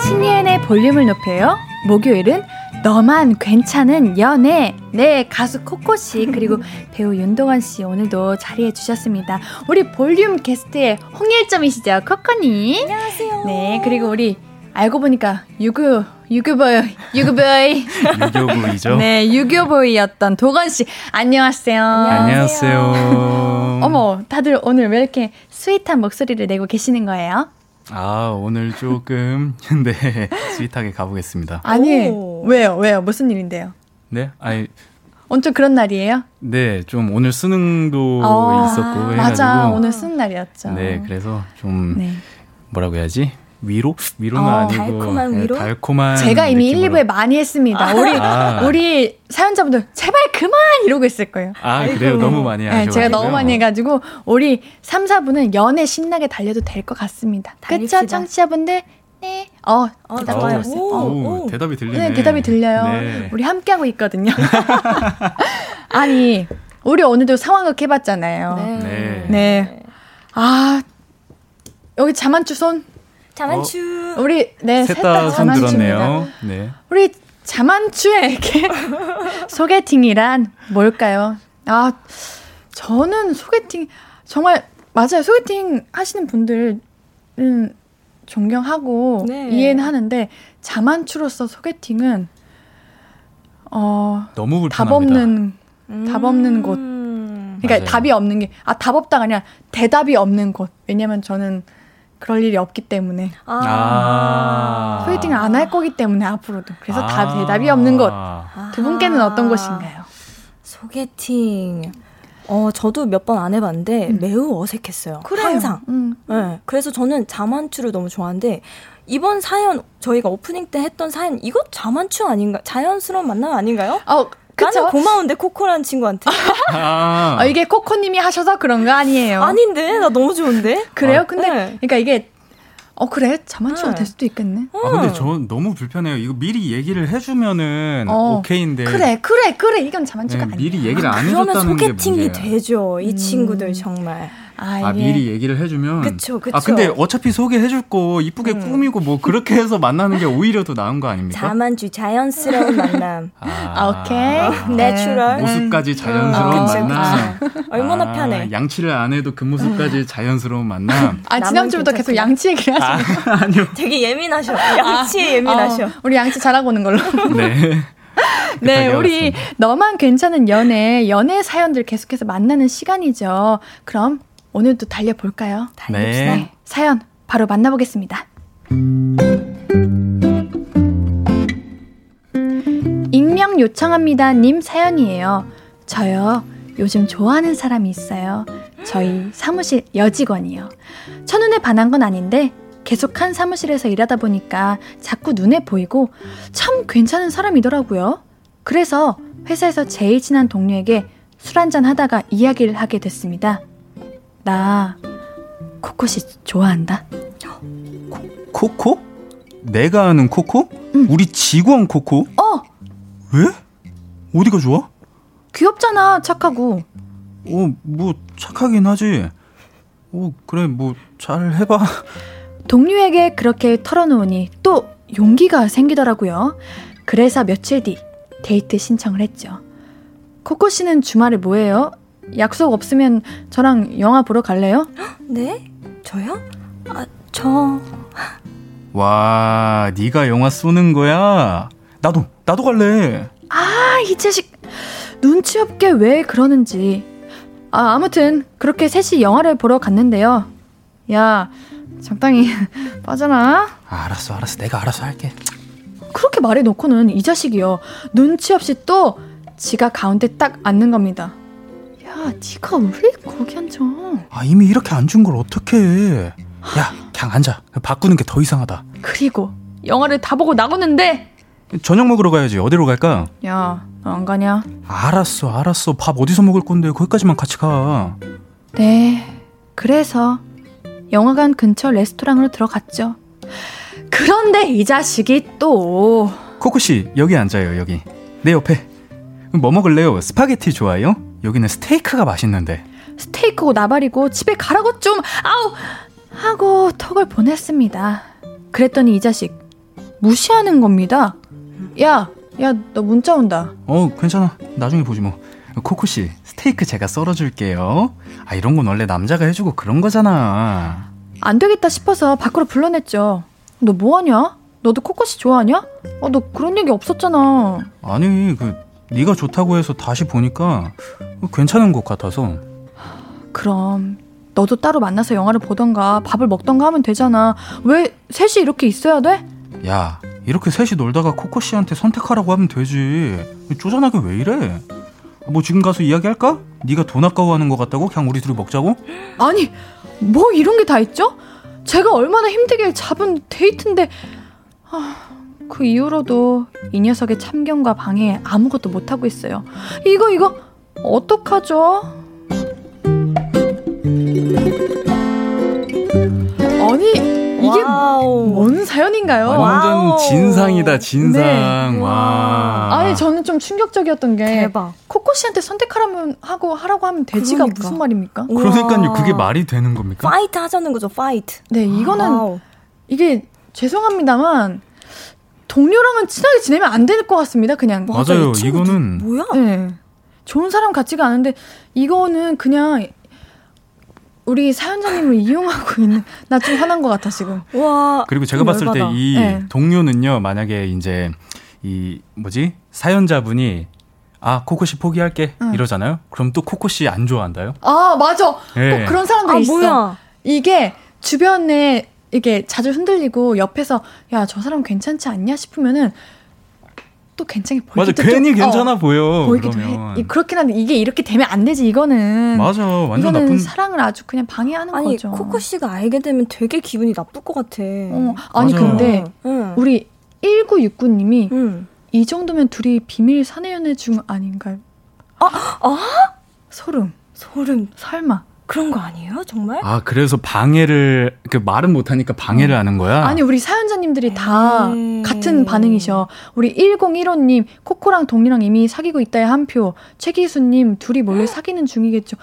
신예은의 볼륨을 높여요. 목요일은 너만 괜찮은 연애. 네, 가수 코코 씨, 그리고 배우 윤동환 씨 오늘도 자리해 주셨습니다. 우리 볼륨 게스트의 홍일점이시죠, 코코님. 안녕하세요. 네, 그리고 우리 알고 보니까 유교, 유교보이, 유교보이. 유교보이죠? 네, 유교보이였던 도건 씨. 안녕하세요. 안녕하세요. 어머, 다들 오늘 왜 이렇게 sweet한 목소리를 내고 계시는 거예요? 아, 오늘 조금, 네, sweet하게 가보겠습니다. 아니, 오. 왜요? 왜요? 무슨 일인데요? 네? 아니. 엄청 그런 날이에요? 네, 좀 오늘 수능도 어, 있었고 해가지고. 맞아, 오늘 수능 날이었죠. 네, 그래서 좀, 네. 뭐라고 해야지? 위로? 위로는 어, 아니고 달콤한 네, 위로? 달콤한 제가 이미 느낌으로. 1, 2부에 많이 했습니다. 아. 우리 아. 우리 사연자분들 제발 그만 이러고 있을 거예요. 아, 아이고. 그래요? 너무 많이 하셔 네, 제가 너무 많이 해 가지고 우리 3, 4부는 연애 신나게 달려도 될 것 같습니다. 그렇죠, 청취자분들? 네. 어, 어 대답 오, 오, 오, 대답이 들리네. 네, 대답이 들려요. 네. 우리 함께 하고 있거든요. 아니, 우리 오늘도 상황극 해 봤잖아요. 네. 네. 네. 아, 여기 자만추 손 자만추. 어, 우리 네 셋다 자만추네요. 네. 우리 자만추에게 소개팅이란 뭘까요? 아 저는 소개팅 정말 맞아요. 소개팅 하시는 분들은 존경하고 네. 이해는 하는데 자만추로서 소개팅은 어 너무 답 없는 음. 답 없는 곳. 그러니까 맞아요. 답이 없는 게 아 답 없다가 아니라 대답이 없는 곳. 왜냐면 저는 그럴 일이 없기 때문에 아. 소개팅을 안 할 거기 때문에 앞으로도 그래서 아. 다 대답이 없는 것 두 분께는 어떤 것인가요? 소개팅 어 저도 몇 번 안 해봤는데 음. 매우 어색했어요. 그래요. 항상. 음. 네, 그래서 저는 자만추를 너무 좋아하는데 이번 사연 저희가 오프닝 때 했던 사연 이거 자만추 아닌가? 자연스러운 만남 아닌가요? 어 그쵸? 나는 고마운데 코코라는 친구한테. 아. 아, 이게 코코님이 하셔서 그런 거 아니에요? 아닌데 나 너무 좋은데. 그래요? 아, 근데 네. 그러니까 이게 어 그래 자만추가 네. 될 수도 있겠네. 아 근데 저 너무 불편해요. 이거 미리 얘기를 해주면은 어. 오케이인데. 그래 그래 그래 이건 자만추가 네, 아니야. 미리 얘기를 안 해줬다는. 그러면 소개팅이 되죠. 이 음. 친구들 정말. 아, 아 미리 얘기를 해주면. 그쵸, 그쵸. 아, 근데 어차피 소개해줄 거 이쁘게 음. 꾸미고 뭐 그렇게 해서 만나는 게 오히려 더 나은 거 아닙니까? 자만추 자연스러운 만남. 아, 오케이. natural. 모습까지 자연스러운 어, 만남. 얼마나 편해. 양치를 안 해도 그 모습까지 자연스러운 만남. 아, 지난주부터 계속 양치 얘기를 하시네요. 아, 아니요. 되게 예민하셔. 양치에 아, 예민하셔. 어, 우리 양치 잘하고 오는 걸로. 네. 네, 우리 너만 괜찮은 연애, 연애 사연들 계속해서 만나는 시간이죠. 그럼 오늘도 달려볼까요? 달려봅시다. 네. 사연 바로 만나보겠습니다. 익명 요청합니다. 님 사연이에요. 저요. 요즘 좋아하는 사람이 있어요. 저희 사무실 여직원이요. 첫눈에 반한 건 아닌데 계속 한 사무실에서 일하다 보니까 자꾸 눈에 보이고 참 괜찮은 사람이더라고요. 그래서 회사에서 제일 친한 동료에게 술 한잔 하다가 이야기를 하게 됐습니다. 나 코코씨 좋아한다. 코, 코 내가 아는 코코? 응. 우리 직원 코코? 어. 왜? 어디가 좋아? 귀엽잖아, 착하고. 어, 뭐 착하긴 하지. 어, 그래, 뭐 잘 해봐. 동료에게 그렇게 털어놓으니 또 용기가 생기더라고요. 그래서 며칠 뒤 데이트 신청을 했죠. 코코 씨는 주말에 뭐해요? 약속 없으면 저랑 영화 보러 갈래요? 네? 저요? 아, 저 와, 네가 영화 쏘는 거야? 나도 나도 갈래. 아, 이 자식 눈치 없게 왜 그러는지. 아, 아무튼 그렇게 셋이 영화를 보러 갔는데요. 야, 적당히 빠져나. 아, 알았어, 알았어. 내가 알아서 할게. 그렇게 말해 놓고는 이 자식이요. 눈치 없이 또 지가 가운데 딱 앉는 겁니다. 야, 니가 왜 거기 앉아? 아, 이미 이렇게 안준걸 어떡해. 야, 그냥 앉아. 바꾸는 게 더 이상하다. 그리고 영화를 다 보고 나오는데 저녁 먹으러 가야지. 어디로 갈까? 야, 너 안 가냐? 알았어, 알았어. 밥 어디서 먹을 건데 거기까지만 같이 가. 네. 그래서 영화관 근처 레스토랑으로 들어갔죠. 그런데 이 자식이 또 코코 씨, 여기 앉아요. 여기. 내 옆에. 뭐 먹을래요? 스파게티 좋아요? 여기는 스테이크가 맛있는데. 스테이크고 나발이고 집에 가라고 좀 아우 하고 톡을 보냈습니다. 그랬더니 이 자식 무시하는 겁니다. 야, 야, 너 문자 온다. 어, 괜찮아. 나중에 보지 뭐. 코코 씨, 스테이크 제가 썰어줄게요. 아, 이런 건 원래 남자가 해주고 그런 거잖아. 안 되겠다 싶어서 밖으로 불러냈죠. 너 뭐하냐? 너도 코코 씨 좋아하냐? 어, 너 그런 얘기 없었잖아. 아니, 그 네가 좋다고 해서 다시 보니까 괜찮은 것 같아서. 그럼 너도 따로 만나서 영화를 보던가 밥을 먹던가 하면 되잖아. 왜 셋이 이렇게 있어야 돼? 야, 이렇게 셋이 놀다가 코코 씨한테 선택하라고 하면 되지. 쪼잔하게 왜 이래? 뭐 지금 가서 이야기할까? 네가 돈 아까워하는 것 같다고? 그냥 우리 둘이 먹자고? 아니, 뭐 이런 게 다 있죠? 제가 얼마나 힘들게 잡은 데이트인데 아, 그 이후로도 이 녀석의 참견과 방해 아무것도 못하고 있어요. 이거 이거 어떡하죠? 아니 이게 wow. 뭔 사연인가요? 완전 wow. 진상이다, 진상. 네. 와. 아니 저는 좀 충격적이었던 게 대박. 코코 씨한테 선택하라면 하고 하라고 하면 되지가 그러니까. 무슨 말입니까? 그러니까요. 그게 말이 되는 겁니까? fight 하자는 거죠, fight. 네 이거는 wow. 이게 죄송합니다만 동료랑은 친하게 지내면 안 될 것 같습니다. 그냥. 맞아, 맞아요, 이 친구 이거는 누- 뭐야? 네. 좋은 사람 같지가 않은데 이거는 그냥 우리 사연자님을 이용하고 있는 나 좀 화난 것 같아 지금. 와. 그리고 제가 좀 봤을 때 열받아. 이 네. 동료는요, 만약에 이제 이 뭐지 사연자분이 아 코코 씨 포기할게 응. 이러잖아요. 그럼 또 코코 씨 안 좋아한다요? 아 맞아. 예. 꼭 그런 사람들 아, 있어. 뭐야? 이게 주변에 이게 자주 흔들리고 옆에서 야 저 사람 괜찮지 않냐 싶으면은 또 괜찮게 맞아, 보이기도 괜히 좀- 괜찮아 어, 보여. 보이기도 그러면 해. 이- 그렇긴 한데 이게 이렇게 되면 안 되지 이거는. 맞아, 완전 이거는 나쁜. 사랑을 아주 그냥 방해하는 아니, 거죠. 코코 씨가 알게 되면 되게 기분이 나쁠 것 같아. 어, 아니 맞아요. 근데 응. 우리 1969님이 응. 이 정도면 둘이 비밀 사내 연애 중 아닌가요? 아, 아? 소름. 소름. 설마. 그런 거 아니에요? 정말? 아 그래서 방해를 그 말은 못하니까 방해를 하는 거야. 아니 우리 사연자님들이 다 에이. 같은 반응이셔. 우리 1015님 코코랑 동이랑 이미 사귀고 있다에 한 표. 최기수님 둘이 몰래 사귀는 중이겠죠.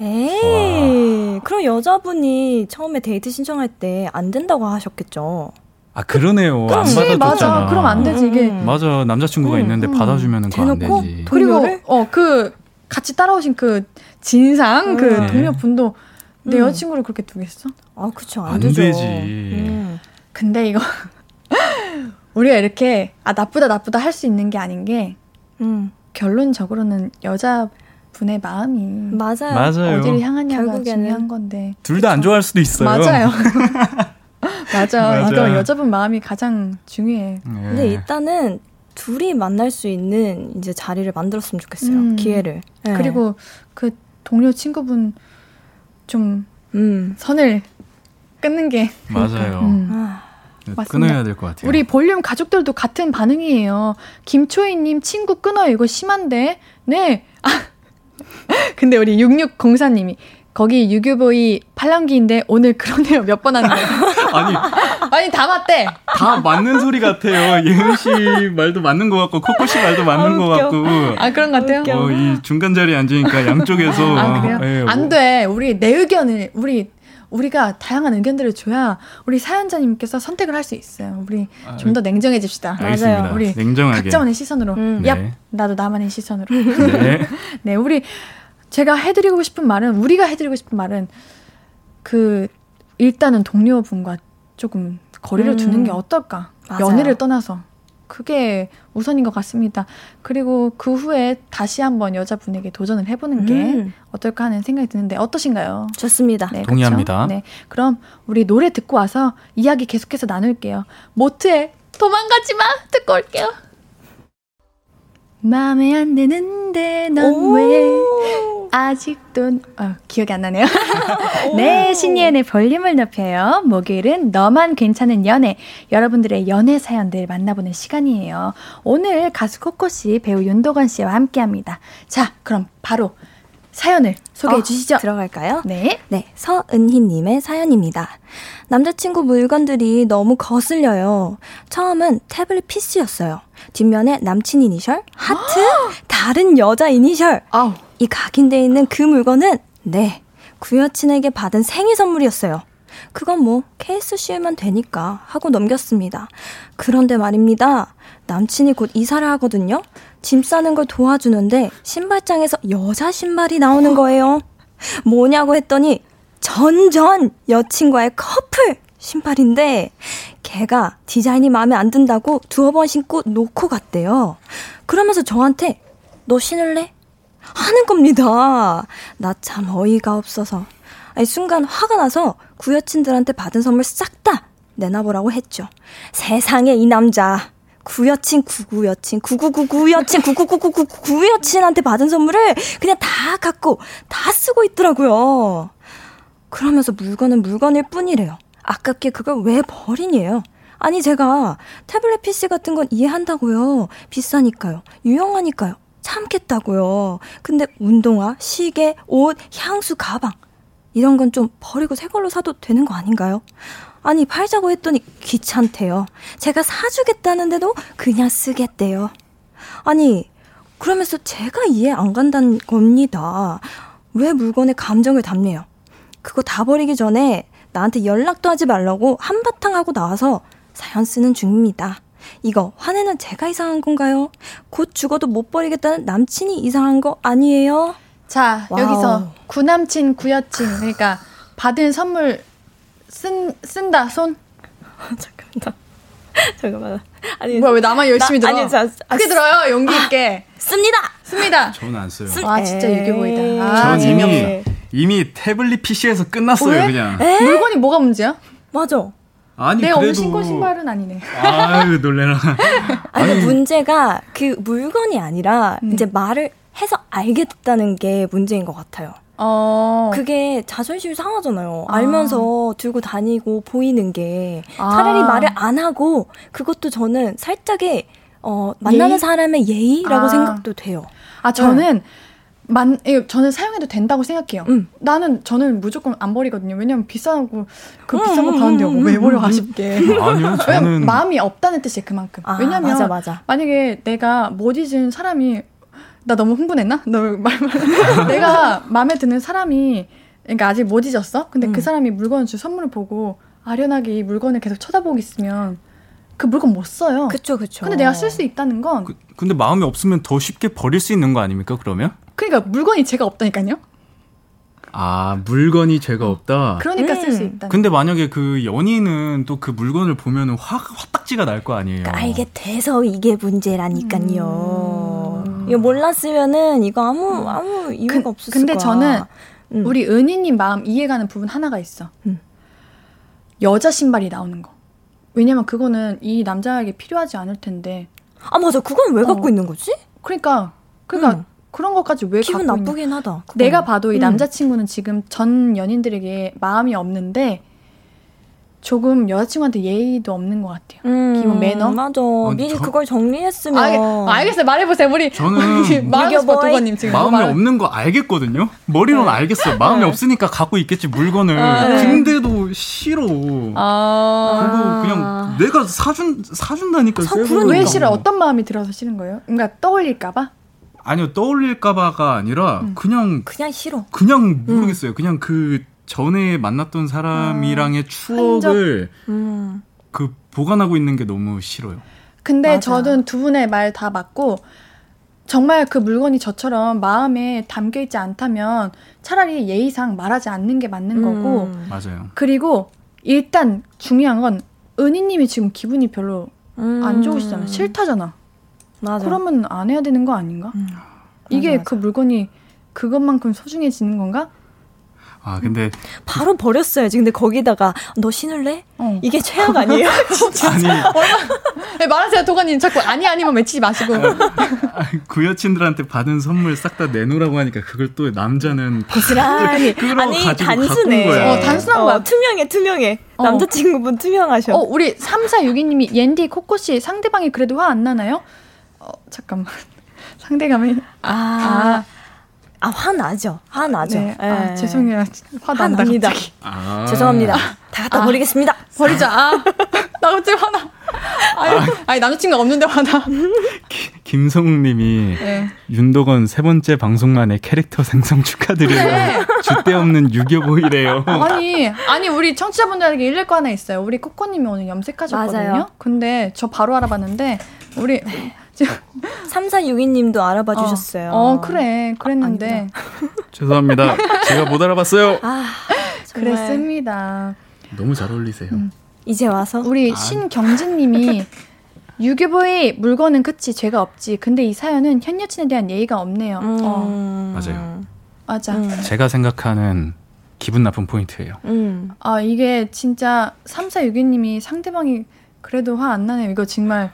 에이, 그럼 여자분이 처음에 데이트 신청할 때 안 된다고 하셨겠죠. 아 그러네요. 안 그렇지 받아줬잖아. 맞아. 그럼 안 되지 이게. 음. 맞아 남자친구가 음, 있는데 음. 받아주면은 그거 안 대놓고 되지. 그리고 동료를? 어그 같이 따라오신 그 진상 그 음. 동료 분도 내 음. 여자친구를 그렇게 두겠어? 아, 그쵸. 안, 안 되죠. 되지. 음. 근데 이거 우리가 이렇게 아 나쁘다 나쁘다 할 수 있는 게 아닌 게 음. 결론적으로는 여자 분의 마음이 맞아요. 맞아요. 어디를 향하냐가 결국에는. 중요한 건데 둘 다 안 좋아할 수도 있어요. 맞아요. 맞아. 맞아. 여자분 마음이 가장 중요해. 네. 근데 일단은 둘이 만날 수 있는 이제 자리를 만들었으면 좋겠어요. 음. 기회를. 네. 그리고 그 동료 친구분 좀 음. 선을 끊는 게 맞아요. 음. 아, 맞습니다. 끊어야 될 것 같아요. 우리 볼륨 가족들도 같은 반응이에요. 김초희님 친구 끊어 이거 심한데. 네. 아, 근데 우리 6604님이 거기 유교보이 팔랑기인데 오늘 그러네요 몇 번 하는데. 아니 아니 다 맞대. 다 맞는 소리 같아요. 예은 씨 말도 맞는 것 같고 코코 씨 말도 맞는 아, 것. 같고. 아 그런 것 같아요. 어, 이 중간 자리에 앉으니까 양쪽에서 아 그래요? 예, 안 뭐- 돼. 우리 내 의견을 우리 우리가 다양한 의견들을 줘야 우리 사연자님께서 선택을 할 수 있어요. 우리 아, 좀더 냉정해집시다. 알겠습니다. 맞아요. 우리 냉정하게. 각자만의 시선으로. 음. 야, 네. 나도 나만의 시선으로. 네. 네, 우리 제가 해드리고 싶은 말은 우리가 해드리고 싶은 말은 그 일단은 동료분과 조금 거리를 음. 두는 게 어떨까? 맞아요. 연애를 떠나서 그게 우선인 것 같습니다. 그리고 그 후에 다시 한번 여자분에게 도전을 해보는 게 음, 어떨까 하는 생각이 드는데 어떠신가요? 좋습니다. 네, 동의합니다. 그쵸? 네, 그럼 우리 노래 듣고 와서 이야기 계속해서 나눌게요. 모트의 도망가지 마 듣고 올게요. 마음에 안 드는데 넌 왜 아직도 어, 기억이 안 나네요. 네, 신예은의 볼륨을 높여요. 목요일은 너만 괜찮은 연애. 여러분들의 연애 사연들 만나보는 시간이에요. 오늘 가수 코코 씨, 배우 윤도건 씨와 함께합니다. 자, 그럼 바로 사연을 소개해 어, 주시죠. 들어갈까요? 네. 네, 서은희님의 사연입니다. 남자친구 물건들이 너무 거슬려요. 처음은 태블릿 PC였어요. 뒷면에 남친 이니셜, 하트, 다른 여자 이니셜. 아우. 이 각인돼 있는 그 물건은, 네, 구여친에게 받은 생일 선물이었어요. 그건 뭐, 케이스 씌우면 되니까 하고 넘겼습니다. 그런데 말입니다. 남친이 곧 이사를 하거든요? 짐 싸는 걸 도와주는데, 신발장에서 여자 신발이 나오는 거예요. 뭐냐고 했더니 전전 여친과의 커플 신발인데 걔가 디자인이 마음에 안 든다고 두어 번 신고 놓고 갔대요. 그러면서 저한테 너 신을래? 하는 겁니다. 나 참 어이가 없어서. 아니, 순간 화가 나서 구여친들한테 받은 선물 싹 다 내놔보라고 했죠. 세상에 이 남자. 구여친, 구구여친, 구구구구여친, 구구구구구구여친한테 받은 선물을 그냥 다 갖고 다 쓰고 있더라고요. 그러면서 물건은 물건일 뿐이래요. 아깝게 그걸 왜 버리니에요? 아니, 제가 태블릿 PC 같은 건 이해한다고요. 비싸니까요. 유용하니까요. 참겠다고요. 근데 운동화, 시계, 옷, 향수, 가방. 이런 건 좀 버리고 새 걸로 사도 되는 거 아닌가요? 아니, 팔자고 했더니 귀찮대요. 제가 사주겠다는데도 그냥 쓰겠대요. 아니, 그러면서 제가 이해 안 간다는 겁니다. 왜 물건에 감정을 담네요? 그거 다 버리기 전에 나한테 연락도 하지 말라고 한바탕 하고 나와서 사연 쓰는 중입니다. 이거 화내는 제가 이상한 건가요? 곧 죽어도 못 버리겠다는 남친이 이상한 거 아니에요? 자, wow. 여기서 구남친, 구여친, 그러니까 받은 선물 쓴, 쓴다, 손. 잠깐만. 잠깐만. 아니, 뭐야, 왜 나만 열심히 나- 들어? 아니, 자, 아, 크게 들어요, 용기 있게. 씁니다! 씁니다. 저는 안 써요. 쓰- 아, 진짜 에이. 유교 보이다. 아, 전 재미없어. 이미 이미 태블릿 PC에서 끝났어요, 왜? 그냥. 물건이 뭐가 문제야? 맞아. 아니 내가 그래도 오늘 신고 신발은 아니네. 아유 놀래라. 아니, 문제가 그 물건이 아니라 음. 이제 말을 해서 알게 됐다는 게 문제인 것 같아요. 어. 그게 자존심이 상하잖아요. 아. 알면서 들고 다니고 보이는 게 아. 차라리 말을 안 하고 그것도 저는 살짝의 어, 만나는 예의? 사람의 예의라고 아. 생각도 돼요. 아, 저는 만, 이거 저는 사용해도 된다고 생각해요. 음. 나는 저는 무조건 안 버리거든요. 왜냐면 비싸고 그 음, 비싼 거 음, 받는데 음, 왜 음, 버려 음. 아쉽게. 아니요, 저는 마음이 없다는 뜻이에요 그만큼. 아, 왜냐면 맞아 맞아. 만약에 내가 못 잊은 사람이 나 너무 흥분했나? 너 말만 내가 마음에 드는 사람이 그러니까 아직 못 잊었어. 근데 음. 그 사람이 물건을 줄 선물을 보고 아련하게 이 물건을 계속 쳐다보고 있으면 그 물건 못 써요. 그쵸 그쵸. 근데 내가 쓸 수 있다는 건 그, 근데 마음이 없으면 더 쉽게 버릴 수 있는 거 아닙니까? 그러면? 그러니까 물건이 제가 없다니까요. 아 물건이 죄가 없다. 그러니까 음. 쓸수 있다. 근데 만약에 그 연인은 또 그 물건을 보면은 화 화딱지가 날 거 아니에요. 그러니까 알게 돼서 이게 문제라니까요. 음. 이거 몰랐으면은 이거 아무 아무 이유가 그- 없었을 근데 거야. 저는 음. 우리 은희님 마음 이해가는 부분 하나가 있어. 음. 여자 신발이 나오는 거. 왜냐면 그거는 이 남자에게 필요하지 않을 텐데. 아 맞아 그건 왜 갖고 어. 있는 거지? 그러니까 그러니까 음. 그런 것까지 왜 기분 갖고 있는 나쁘긴 하다. 그거는. 내가 봐도 이 음. 남자친구는 지금 전 연인들에게 마음이 없는데 조금 여자친구한테 예의도 없는 것 같아요. 음, 기본 매너? 맞아. 근데 미리 저- 그걸 정리했으면. 알, 알겠 어요. 말해보세요. 우리 저는. 버두버님 지금 마음에 뭐 말- 없는 거 알겠거든요. 머리로는 알겠어. 마음이 네. 없으니까 갖고 있겠지 물건을. 네. 근데도 싫어. 아. 그거 그냥 내가 사준 사준다니까. 사-. 왜 싫어? 어떤 마음이 들어서 싫은 거예요? 그러니까 떠올릴까봐? 아니요 떠올릴까봐가 아니라 음. 그냥 그냥 싫어. 그냥 모르겠어요. 그냥 그 전에 만났던 사람이랑의 추억을 음. 그 보관하고 있는 게 너무 싫어요. 근데 맞아. 저는 두 분의 말 다 맞고 정말 그 물건이 저처럼 마음에 담겨 있지 않다면 차라리 예의상 말하지 않는 게 맞는 음. 거고 맞아요. 그리고 일단 중요한 건 은희님이 지금 기분이 별로 음. 안 좋으시잖아 싫다잖아 맞아. 그러면 안 해야 되는 거 아닌가 음. 이게 맞아, 그 물건이 그것만큼 소중해지는 건가 아 근데 바로 버렸어야지. 근데 거기다가 너 신을래? 어. 이게 최악 아니에요? 아니 네, 말하세요 도가님 자꾸 아니 아니면 외치지 마시고 그 여친들한테 받은 선물 싹 다 내놓으라고 하니까 그걸 또 남자는 고스란히. 끌어 아니 가지고 단순해. 거야. 어, 단순한 거야. 투명해 투명해. 어. 남자친구분 투명하셔. 어 우리 3462님이 옌디 코코씨 상대방이 그래도 화 안 나나요? 어 잠깐만 상대감이 아, 아, 화나죠. 화나죠. 네. 예. 아, 죄송해요 화난다 화납니다. 갑자기 아. 죄송합니다. 다 갖다 아. 버리겠습니다. 버리자 아, 나 갑자기 화나 아니, 아니 남자친구가 없는데 화나 김성욱님이 네. 윤도건 세 번째 방송만에 캐릭터 생성 축하드려요. 네. 주대 없는 유교보이래요. 아니, 아니 우리 청취자분들에게 일릴 거 하나 있어요. 우리 코코님이 오늘 염색하셨거든요. 맞아요. 근데 저 바로 알아봤는데 우리 지금 3462님도 알아봐 주셨어요. 어, 그래, 그랬는데 죄송합니다. 제가 못 알아봤어요. 아, 그랬습니다. 너무 잘 어울리세요. 이제 와서 우리 신경진님이 유교보이 물건은 그치 죄가 없지. 근데 이 사연은 현 여친에 대한 예의가 없네요. 음, 어, 맞아요. 맞아. 음. 제가 생각하는 기분 나쁜 포인트예요. 음. 아 이게 진짜 3462님이 상대방이 그래도 화 안 나네요. 이거 정말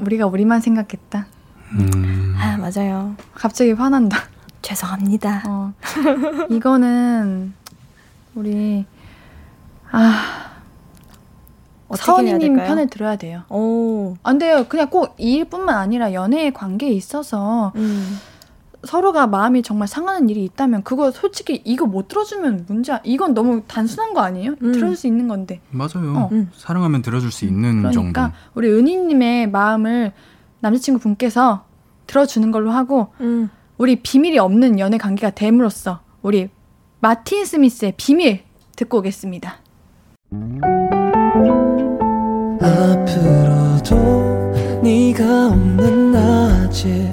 우리가 우리만 생각했다. 음, 아, 맞아요. 갑자기 화난다. 죄송합니다. 어, 이거는 우리 아 될까요? 편을 들어야 돼요. 오. 안 돼요. 그냥 꼭 이 일뿐만 아니라 연애의 관계에 있어서 음. 서로가 마음이 정말 상하는 일이 있다면 그거 솔직히 이거 못 들어주면 문제 야. 이건 너무 단순한 거 아니에요? 음. 들어줄 수 있는 건데. 맞아요. 어. 음. 사랑하면 들어줄 수 있는 그러니까 정도. 우리 은희님의 마음을 남자친구 분께서 들어주는 걸로 하고 음. 우리 비밀이 없는 연애 관계가 됨으로써 우리 마틴 스미스의 비밀 듣고 오겠습니다. 앞으로도 네가 없는 낮에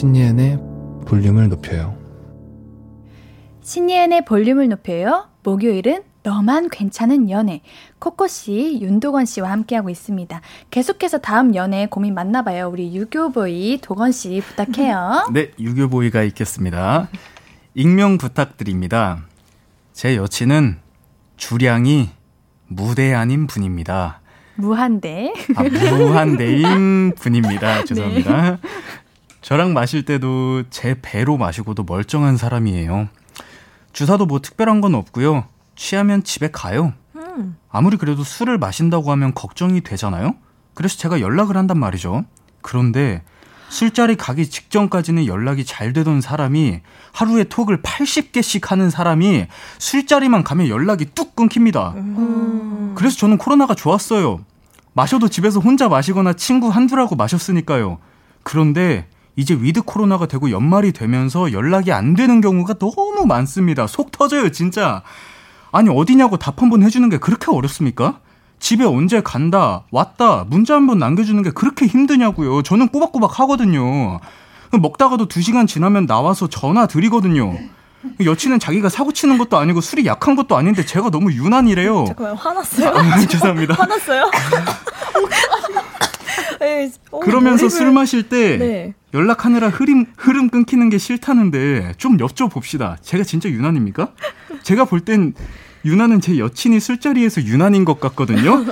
신예은의 볼륨을 높여요 신예은의 볼륨을 높여요. 목요일은 너만 괜찮은 연애. 코코 씨, 윤도건 씨와 함께하고 있습니다. 계속해서 다음 연애 고민 만나봐요. 우리 유교보이 도건 씨 부탁해요. 네, 유교보이가 있겠습니다. 익명 부탁드립니다. 제 여친은 주량이 무대한인 분입니다. 무한대. 아, 무한대인 분입니다. 죄송합니다. 저랑 마실 때도 제 배로 마시고도 멀쩡한 사람이에요. 주사도 뭐 특별한 건 없고요. 취하면 집에 가요. 음. 아무리 그래도 술을 마신다고 하면 걱정이 되잖아요? 그래서 제가 연락을 한단 말이죠. 그런데 술자리 가기 직전까지는 연락이 잘 되던 사람이 하루에 톡을 80개씩 하는 사람이 술자리만 가면 연락이 뚝 끊깁니다. 음. 그래서 저는 코로나가 좋았어요. 마셔도 집에서 혼자 마시거나 친구 한둘하고 마셨으니까요. 그런데 이제 with 코로나가 되고 연말이 되면서 연락이 안 되는 경우가 너무 많습니다. 속 터져요, 진짜. 아니, 어디냐고 답 한 번 해주는 게 그렇게 어렵습니까? 집에 언제 간다, 왔다, 문자 한 번 남겨주는 게 그렇게 힘드냐고요. 저는 꼬박꼬박 하거든요. 먹다가도 두 시간 지나면 나와서 전화 드리거든요. 여친은 자기가 사고 치는 것도 아니고 술이 약한 것도 아닌데 제가 너무 유난이래요. 잠깐만 화났어요? 아, 죄송합니다. 화났어요? 에이, 어, 그러면서 몰입을- 술 마실 때 네. 연락하느라 흐름 흐름 끊기는 게 싫다는데 좀 여쭤봅시다. 제가 진짜 유난입니까? 제가 볼 땐 유난은 제 여친이 술자리에서 유난인 것 같거든요.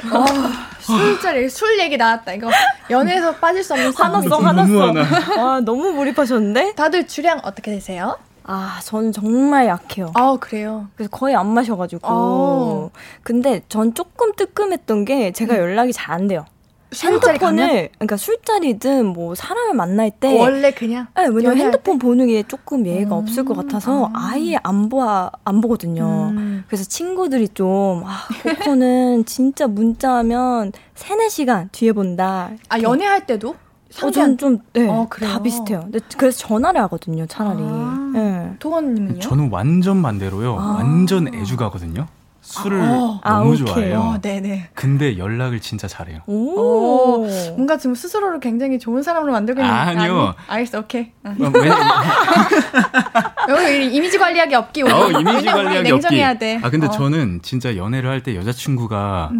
술자리, 술 얘기 나왔다. 이거 연애에서 빠질 수 없는 화났어. 화났어. 너무 아, 너무 몰입하셨는데? 다들 주량 어떻게 되세요? 아, 저는 정말 약해요. 아, 그래요. 그래서 거의 안 마셔가지고. 어. 근데 전 조금 뜨끔했던 게 제가 연락이 잘 안 돼요. 핸드폰을 그러니까 술자리든 뭐 사람을 만날 때 원래 그냥 네, 왜냐면 핸드폰 때? 보는 게 조금 예의가 음, 없을 것 같아서 아. 아예 안 보아 안 보거든요. 음. 그래서 친구들이 좀 아, 코코는 진짜 문자하면 3, 4시간 뒤에 본다. 아 연애할 때도 어, 상대한 전좀 네, 어? 다 비슷해요. 근데 그래서 전화를 하거든요, 차라리. 아. 네. 도건님은요? 저는 완전 반대로요. 아. 완전 애주가거든요. 술을 어. 아, 너무 오케이. 좋아해요. 어, 네네. 근데 연락을 진짜 잘해요. 오. 뭔가 지금 스스로를 굉장히 좋은 사람으로 만들고 있는 아 니요. 아니, 알겠어, 오케이. 어. 여기 이미지 관리하기 없기. 우리. 어, 이미지 관리하기 없기. 냉정해야 돼. 아 근데 어. 저는 진짜 연애를 할 때 여자친구가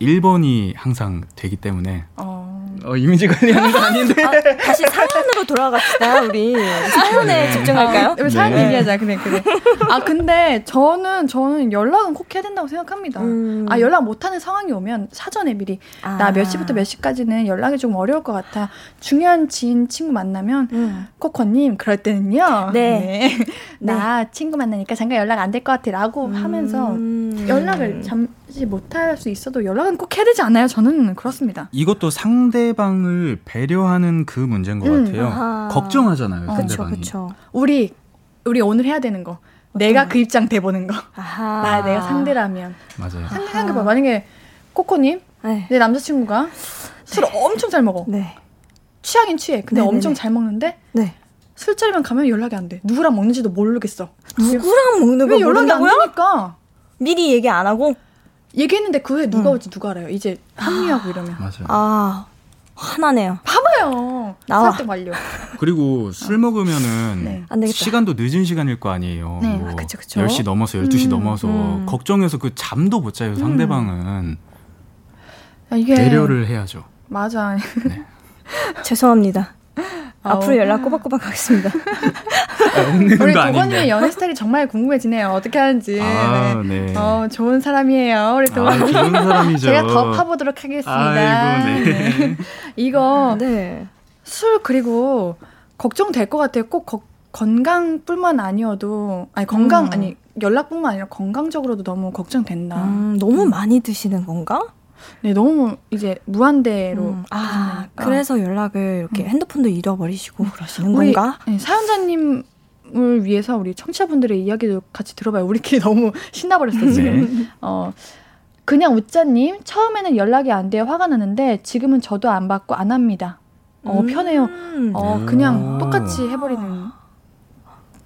1번이 항상 되기 때문에 어. 어, 이미지 관리하는 거 아닌데. 아, 다시 사연으로 돌아갑시다. 우리 사연에 집중할까요? 우리 사연 네. 얘기하자. 그래, 그래. 아, 근데 저는, 저는 연락은 꼭 해야 된다고 생각합니다. 음. 아, 연락 못하는 상황이 오면 사전에 미리 아. 나몇 시부터 몇 시까지는 연락이 좀 어려울 것 같아. 중요한 지인 친구 만나면 음. 코코님 그럴 때는요. 네. 나 친구 만나니까 잠깐 연락 안 될 것 같아 라고 하면서 음. 연락을 잠시 못할 수 있어도 연락은 꼭 해야 되지 않나요? 저는 그렇습니다. 이것도 상대 방을 배려하는 그 문제인 것 음, 같아요. 아하. 걱정하잖아요, 어, 그쵸, 상대방이. 그쵸. 우리 우리 오늘 해야 되는 거. 내가 그 입장 돼보는 거. 아하. 나 내가 상대라면 맞아요. 상대 생각해봐. 만약에 코코님 네. 내 남자친구가 술을 엄청 잘 먹어. 네. 취하긴 취해. 근데 네네네. 엄청 잘 먹는데 네. 술자리만 가면 연락이 안 돼. 누구랑 먹는지도 모르겠어. 누구랑 먹는 거왜 연락이 안? 되니까? 미리 얘기 안 하고? 얘기했는데 그 후에 누가 음. 올지 누가 알아요. 이제 합류하고 이러면. 맞아요. 아, 화나네요. 봐봐요. 나와. 설득 완료. 그리고 술 먹으면은 네. 안 되겠다. 시간도 늦은 시간일 거 아니에요. 네. 뭐 아, 그쵸, 그쵸. 10시 넘어서 12시 음, 넘어서 음. 걱정해서 그 잠도 못 자요, 상대방은. 야, 이게 배려를 해야죠. 맞아. 죄송합니다. 아우. 앞으로 연락 꼬박꼬박 하겠습니다. 없는 우리 아닌데. 연애 스타일이 정말 궁금해지네요. 어떻게 하는지. 아, 네. 네. 어, 좋은 사람이에요. 우리 아, 도건님. 좋은 사람이죠. 제가 더 파보도록 하겠습니다. 아이고, 네. 이거 네. 술 그리고 걱정될 것 같아요. 꼭 거- 건강뿐만 아니어도 아니 건강 음. 아니 연락뿐만 아니라 건강적으로도 너무 걱정된다. 음, 너무 많이 드시는 건가? 네 너무 이제 무한대로 음, 아. 그래서 연락을 이렇게 핸드폰도 잃어버리시고 그러시는 우리 건가? 네, 사연자님 을 위해서 우리 청취자분들의 이야기도 같이 들어봐요. 우리끼리 너무 신나버렸어 지금. 네. 어 그냥 웃자님 처음에는 연락이 안 돼요 화가 나는데 지금은 저도 안 받고 안 합니다. 어 편해요. 음. 어 그냥 오. 똑같이 해버리는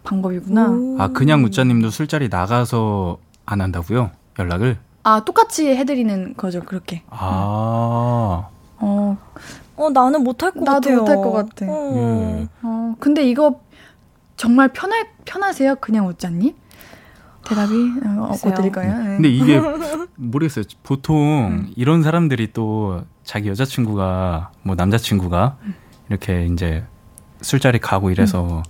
방법이구나. 오. 아, 그냥 웃자님도 술자리 나가서 안 한다고요? 연락을? 아 똑같이 해드리는 거죠 그렇게. 아. 어, 어, 나는 못할 것 나도 같아요. 못할 것 같아. 어. 예. 어 근데 이거 정말 편할 편하세요 그냥 웃자님? 대답이 어. 어고 드릴까요? 네. 근데 이게 모르겠어요. 보통 이런 사람들이 또 자기 여자친구가 뭐 남자친구가 이렇게 이제 술자리 가고 이래서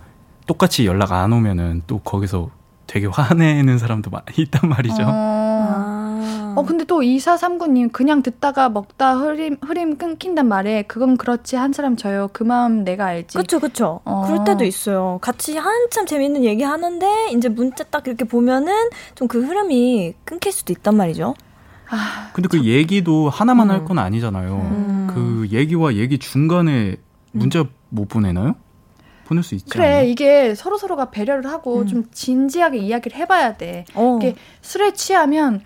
똑같이 연락 안 오면은 또 거기서 되게 화내는 사람도 많- 있단 말이죠. 어, 아. 어 근데 또 2439님 그냥 듣다가 먹다 흐림 흐림 끊긴단 말에 그건 그렇지 한 사람 저요 그 마음 내가 알지. 그쵸, 그쵸. 어. 그럴 때도 있어요. 같이 한참 재밌는 얘기 하는데, 이제 문자 딱 이렇게 보면은 좀 그 흐름이 끊길 수도 있단 말이죠. 아, 근데 그 얘기도 하나만 음. 할건 아니잖아요. 음. 그 얘기와 얘기 중간에 문자 못 보내나요? 보낼 수 있지 그래 않나요? 이게 서로 서로가 배려를 하고 음. 좀 진지하게 이야기를 해봐야 돼. 어. 이게 술에 취하면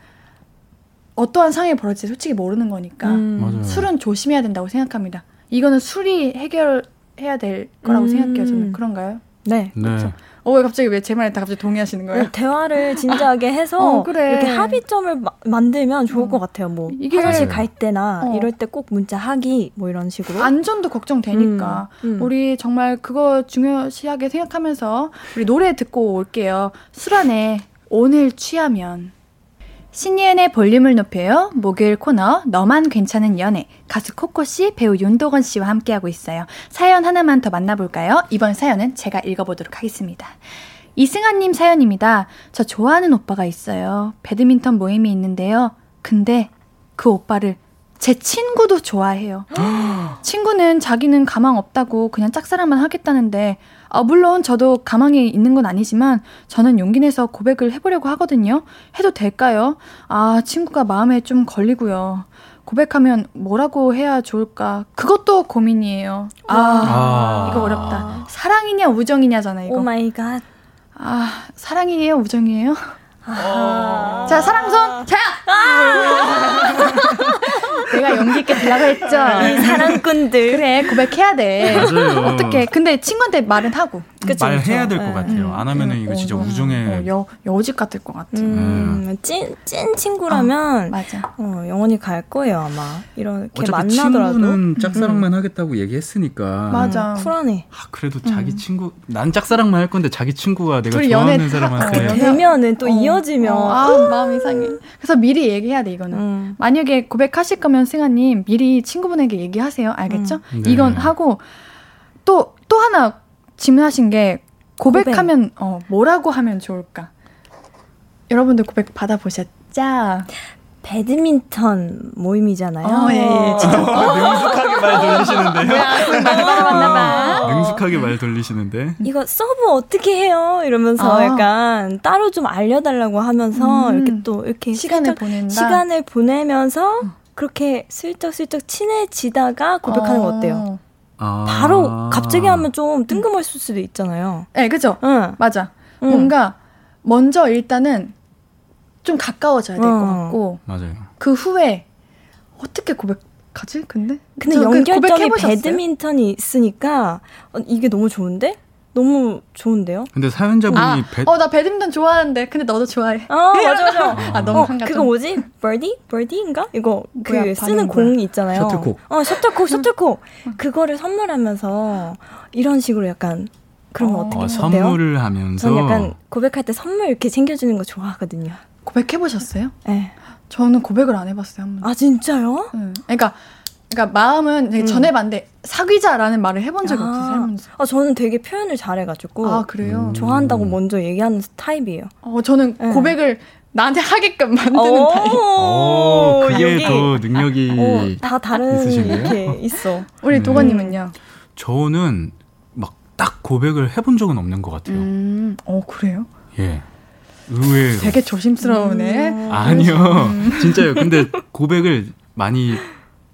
어떠한 상황이 벌어질지 솔직히 모르는 거니까 음. 술은 조심해야 된다고 생각합니다. 이거는 술이 해결해야 될 거라고 음. 생각해요. 저는 그런가요? 네. 네. 어, 왜 갑자기 왜 제 말에 다 갑자기 동의하시는 거예요? 대화를 진지하게 해서 어, 그래. 이렇게 합의점을 마- 만들면 좋을 어. 것 같아요. 뭐 이게- 화장실 갈 때나 어. 이럴 때 꼭 문자 하기 뭐 이런 식으로. 안전도 걱정되니까 음, 음. 우리 정말 그거 중요시하게 생각하면서 우리 노래 듣고 올게요. 술안에 오늘 취하면 신예은의 볼륨을 높여요. 목요일 코너 너만 괜찮은 연애 가수 코코 씨, 배우 윤도건 씨와 함께하고 있어요. 사연 하나만 더 만나볼까요? 이번 사연은 제가 읽어보도록 하겠습니다. 이승아님 사연입니다. 저 좋아하는 오빠가 있어요. 배드민턴 모임이 있는데요. 근데 그 오빠를 제 친구도 좋아해요. 친구는 자기는 가망 없다고 그냥 짝사랑만 하겠다는데, 아, 물론 저도 가망이 있는 건 아니지만, 저는 용기 내서 고백을 해보려고 하거든요. 해도 될까요? 아, 친구가 마음에 좀 걸리고요. 고백하면 뭐라고 해야 좋을까? 그것도 고민이에요. 아, 아. 이거 어렵다. 사랑이냐 우정이냐잖아 이거. oh my god. 아 사랑이에요 우정이에요? 아. 자 사랑손 자. 내가 용기 있게 들라고 했죠. 이 사랑꾼들. 그래 고백해야 돼. 맞아요. 어떻게? 근데 친구한테 말은 하고. 그쵸, 말해야 그쵸. 될것 네. 같아요. 안 하면은 이거 진짜 어, 우정에 어, 여 여직 같을 것 같아. 음, 찐, 찐 친구라면 맞아. 어, 영원히 갈 거예요 아마 이렇게 어차피 만나더라도 친구는 짝사랑만 하겠다고 얘기했으니까. 맞아. 쿨하네. 아, 그래도 자기 친구 난 짝사랑만 할 건데 자기 친구가 내가 좋아하는 어, 사람한테 되면은 또 어. 이어지면 어, 아 마음 이상해. 그래서 미리 얘기해야 돼 이거는. 음. 만약에 고백하실 거면 승아님 미리 친구분에게 얘기하세요. 알겠죠? 음. 네. 이건 하고 또또 하나 질문하신 게 고백하면 어 뭐라고 하면 좋을까? 여러분들 고백 받아보셨죠? 배드민턴 모임이잖아요. 어, 예, 예, 진짜. 능숙하게 말 돌리시는데요. 뭐야, 그 많이 받아봤나 봐. 능숙하게 말 돌리시는데. 이거 서브 어떻게 해요? 이러면서 아. 약간 따로 좀 알려달라고 하면서 음. 이렇게 또 이렇게 시간을 보낸다. 시간을 보내면서 그렇게 슬쩍슬쩍 친해지다가 고백하는 거 어때요? 아. 바로 갑자기 하면 좀 뜬금없을 수도 있잖아요. 네, 그죠? 응. 맞아. 응. 뭔가 먼저 일단은 좀 가까워져야 될것 어. 같고 맞아요. 그 후에 어떻게 고백하지? 근데 근데 연결점이? 배드민턴이 있으니까 어, 이게 너무 좋은데? 너무 좋은데요? 근데 사연자분이 아, 배, 어, 나 배드민턴 좋아하는데 근데 너도 좋아해. 아 맞아 맞아. 아, 너무 어, 한가 그거 좀. 뭐지? 버디? 버디인가? 이거 그 뭐야, 쓰는 뭐야? 공이 있잖아요. 셔틀콕. 어, 셔틀콕, 셔틀콕. 그거를 선물하면서 이런 식으로 약간 그러면 어, 어, 떻게 어, 어때요? 선물을 하면서 전 약간 고백할 때 선물 이렇게 챙겨주는 거 좋아하거든요. 고백해 보셨어요? 네. 저는 고백을 안 해봤어요, 한 번. 아 진짜요? 응. 그러니까, 그러니까 마음은 되게 음. 전해봤는데 사귀자라는 말을 해본 적이 없어요, 살면서. 아 저는 되게 표현을 잘해가지고 아, 그래요? 음. 좋아한다고 먼저 얘기하는 타입이에요. 어, 저는 네. 고백을 나한테 하게끔 만드는 타입. 오, 그게 여기. 더 능력이 어, 다 다른 있으신데요? 이렇게 있어. 우리 음. 도건님은요? 저는 막 딱 고백을 해본 적은 없는 것 같아요. 음, 어, 그래요? 예. 의외로. 되게 조심스러우네. 음. 아니요. 진짜요. 근데 고백을 많이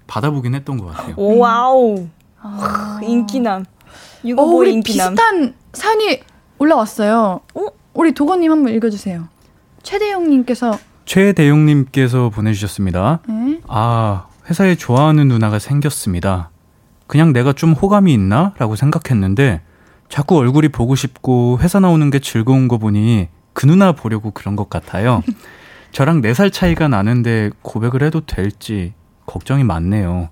받아보긴 했던 것 같아요. 오, wow. 아. 인기남. 어, 유교보이 우리 인기남. 비슷한 사연이 올라왔어요. 어? 우리 도건님 한번 읽어주세요. 최대용님께서, 최대용님께서 보내주셨습니다. 네? 아, 회사에 좋아하는 누나가 생겼습니다. 그냥 내가 좀 호감이 있나? 라고 생각했는데, 자꾸 얼굴이 보고 싶고 회사 나오는 게 즐거운 거 보니 그 누나 보려고 그런 것 같아요. 저랑 4살 차이가 나는데 고백을 해도 될지 걱정이 많네요.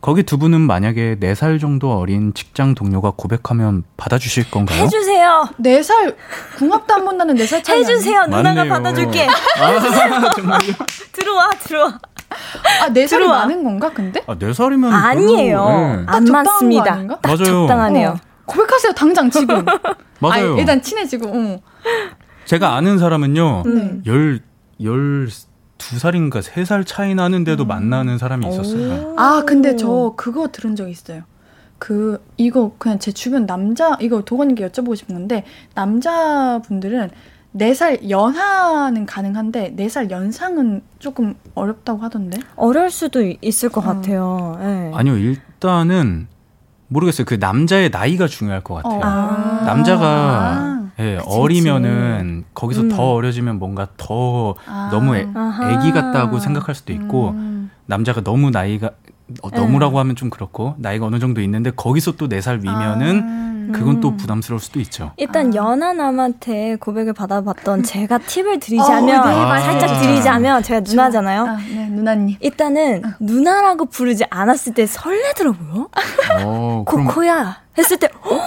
거기 두 분은 만약에 4살 정도 어린 직장 동료가 고백하면 받아주실 건가요? 해주세요. 4살, 궁합도 안 본다는 4살 차이. 해주세요. 누나가 맞네요. 받아줄게. 아, 정말요? 들어와, 들어와. 아, 4살이 들어와. 많은 건가, 근데? 아, 4살이면 아니에요. 네. 딱안 맞습니다. 맞아요. 적당하네요. 어, 고백하세요, 당장 지금. 맞아요. 아니, 일단 친해지고, 어. 제가 아는 사람은요, 음. 열, 열, 두 살인가 세 살 차이 나는데도 음. 만나는 사람이 있었어요. 아, 근데 저 그거 들은 적 있어요. 그, 이거 그냥 제 주변 남자, 이거 도건님께 여쭤보고 싶은 건데, 남자분들은 4살 연하는 가능한데, 4살 연상은 조금 어렵다고 하던데? 어려울 수도 이- 있을 것 어. 같아요. 예. 아니요, 일단은, 모르겠어요. 그 남자의 나이가 중요할 것 같아요. 아. 남자가, 아. 예, 그치, 어리면은, 거기서 음. 더 어려지면 뭔가 더 아. 너무 애. 애기 같다고 생각할 수도 있고, 음. 남자가 너무 나이가, 어, 네. 너무라고 하면 좀 그렇고, 나이가 어느 정도 있는데, 거기서 또 네 살 위면은, 아. 그건 또 음. 부담스러울 수도 있죠. 일단 아. 연하남한테 고백을 받아봤던 제가 팁을 드리자면 어, 네, 맞아요. 살짝 드리자면 제가 누나잖아요. 아, 네, 누나님. 일단은 누나라고 부르지 않았을 때 설레더라고요. 어, 그럼, 코코야 했을 때 어?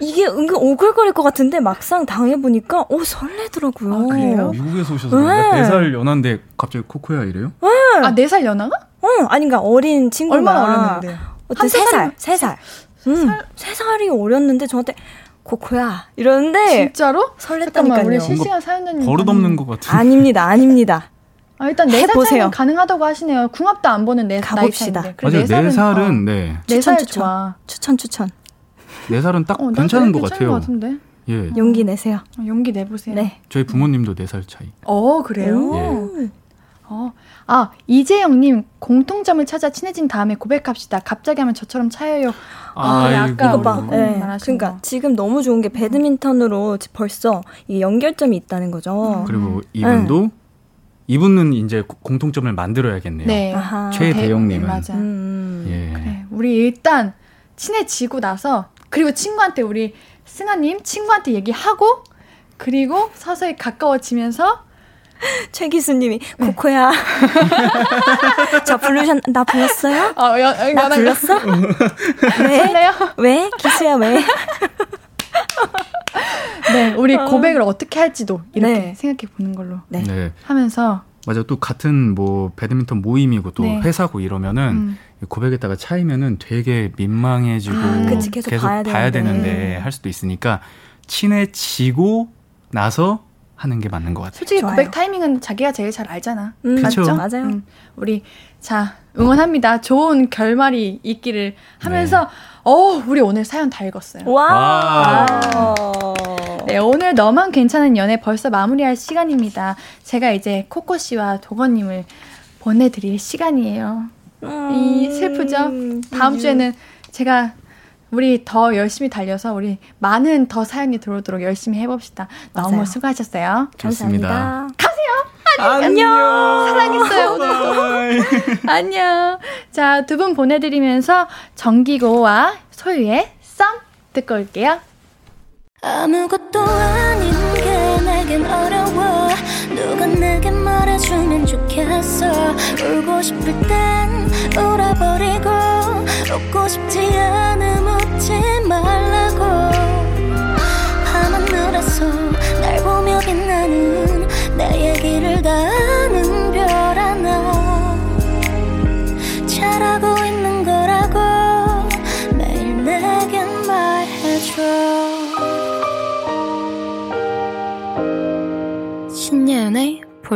이게 은근 오글거릴 것 같은데 막상 당해보니까 오 설레더라고요. 아, 그래요? 미국에서 오셔서? 네. 4살 연한데 갑자기 코코야 이래요? 아, 4살 연하가? 어, 아닌가 어린 친구가 얼마나 어렸는데요? 어떤 한세 세 살, 살이면- 세 살, 음, 세 살이 어렸는데 저한테 코코야 이러는데 진짜로? 잠깐만, 우리 설렜다니까요. 실시간 사연자님. 버릇없는 것 같은. 아닙니다, 아닙니다. 아, 일단 4살 해보세요. 차이는 가능하다고 하시네요. 궁합도 안 보는 4살 가봅시다. 나이 차인데. 맞아요. 네 살은 어, 네. 네 추천, 살 추천. 좋아. 추천 추천. 네 살은 딱 어, 난 괜찮은 것 괜찮은 같아요. 것 같은데. 예. 용기 내세요. 어, 용기 내보세요. 네. 저희 부모님도 네 살 차이. 어, 그래요? 오. 어, 아, 이재영님, 공통점을 찾아 친해진 다음에 고백합시다. 갑자기 하면 저처럼 차여요. 아, 그래, 아까 이거 봐. 네. 그러니까 거. 지금 너무 좋은 게 배드민턴으로 벌써 이 연결점이 있다는 거죠. 음. 그리고 이분도 네. 이분은 이제 공통점을 만들어야겠네요. 네. 최대영님은. 맞아. 음. 예. 그래, 우리 일단 친해지고 나서 그리고 친구한테 우리 승아님 친구한테 얘기하고 그리고 서서히 가까워지면서 최 기수님이 네. 코코야. 저 부르셨 나 불렀어요? 어, 여, 여, 나 불렀어? 왜? 왜? 기수야 왜? 네, 우리 어. 고백을 어떻게 할지도 이렇게 네. 생각해 보는 걸로 네. 네. 하면서 맞아 또 같은 뭐 배드민턴 모임이고 또 네. 회사고 이러면은 음. 고백했다가 차이면은 되게 민망해지고 아, 그치, 계속, 계속, 봐야, 봐야 되는데. 되는데 할 수도 있으니까 친해지고 나서 하는 게 맞는 것 같아요. 솔직히 좋아요. 고백 타이밍은 자기가 제일 잘 알잖아. 음, 맞죠? 맞아요. 음, 우리 자 응원합니다. 좋은 결말이 있기를 하면서 네. 어 우리 오늘 사연 다 읽었어요. 와. 네 오늘 너만 괜찮은 연애 벌써 마무리할 시간입니다. 제가 이제 코코 씨와 도건님을 보내드릴 시간이에요. 음, 이 슬프죠? 다음 음. 주에는 제가 우리 더 열심히 달려서 우리 많은 더 사연이 들어오도록 열심히 해봅시다. 맞아요. 너무 수고하셨어요. 좋습니다. 감사합니다. 가세요. 안녕. 안녕. 사랑했어요 오늘. 안녕. 자 두 분 보내드리면서 정기고와 소유의 썸 듣고 올게요. 아무것도 아닌 누가 내게 말해주면 좋겠어. 울고 싶을 땐 울어버리고 웃고 싶지 않음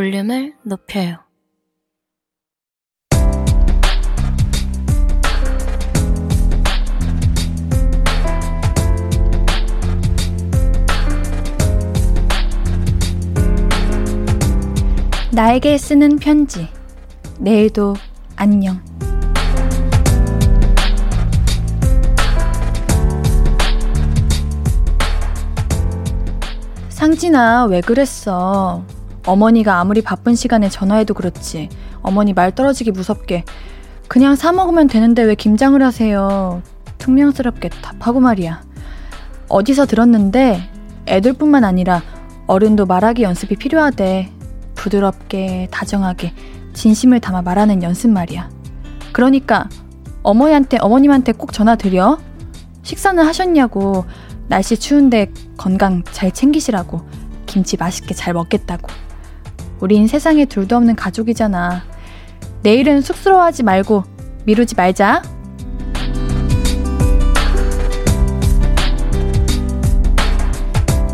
볼륨을 높여요 나에게 쓰는 편지. 내일도 안녕. 상진아, 왜 그랬어? 어머니가 아무리 바쁜 시간에 전화해도 그렇지. 어머니 말 떨어지기 무섭게. 그냥 사 먹으면 되는데 왜 김장을 하세요? 퉁명스럽게 답하고 말이야. 어디서 들었는데 애들뿐만 아니라 어른도 말하기 연습이 필요하대. 부드럽게, 다정하게, 진심을 담아 말하는 연습 말이야. 그러니까 어머니한테, 어머님한테 꼭 전화 드려. 식사는 하셨냐고. 날씨 추운데 건강 잘 챙기시라고. 김치 맛있게 잘 먹겠다고. 우린 세상에 둘도 없는 가족이잖아. 내일은 쑥스러워하지 말고 미루지 말자.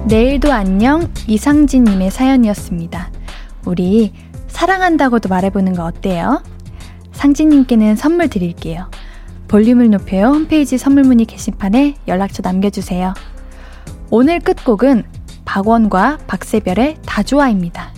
내일도 안녕 이상진님의 사연이었습니다. 우리 사랑한다고도 말해보는 거 어때요? 상진님께는 선물 드릴게요. 볼륨을 높여요 홈페이지 선물 문의 게시판에 연락처 남겨주세요. 오늘 끝곡은 박원과 박세별의 다좋아입니다.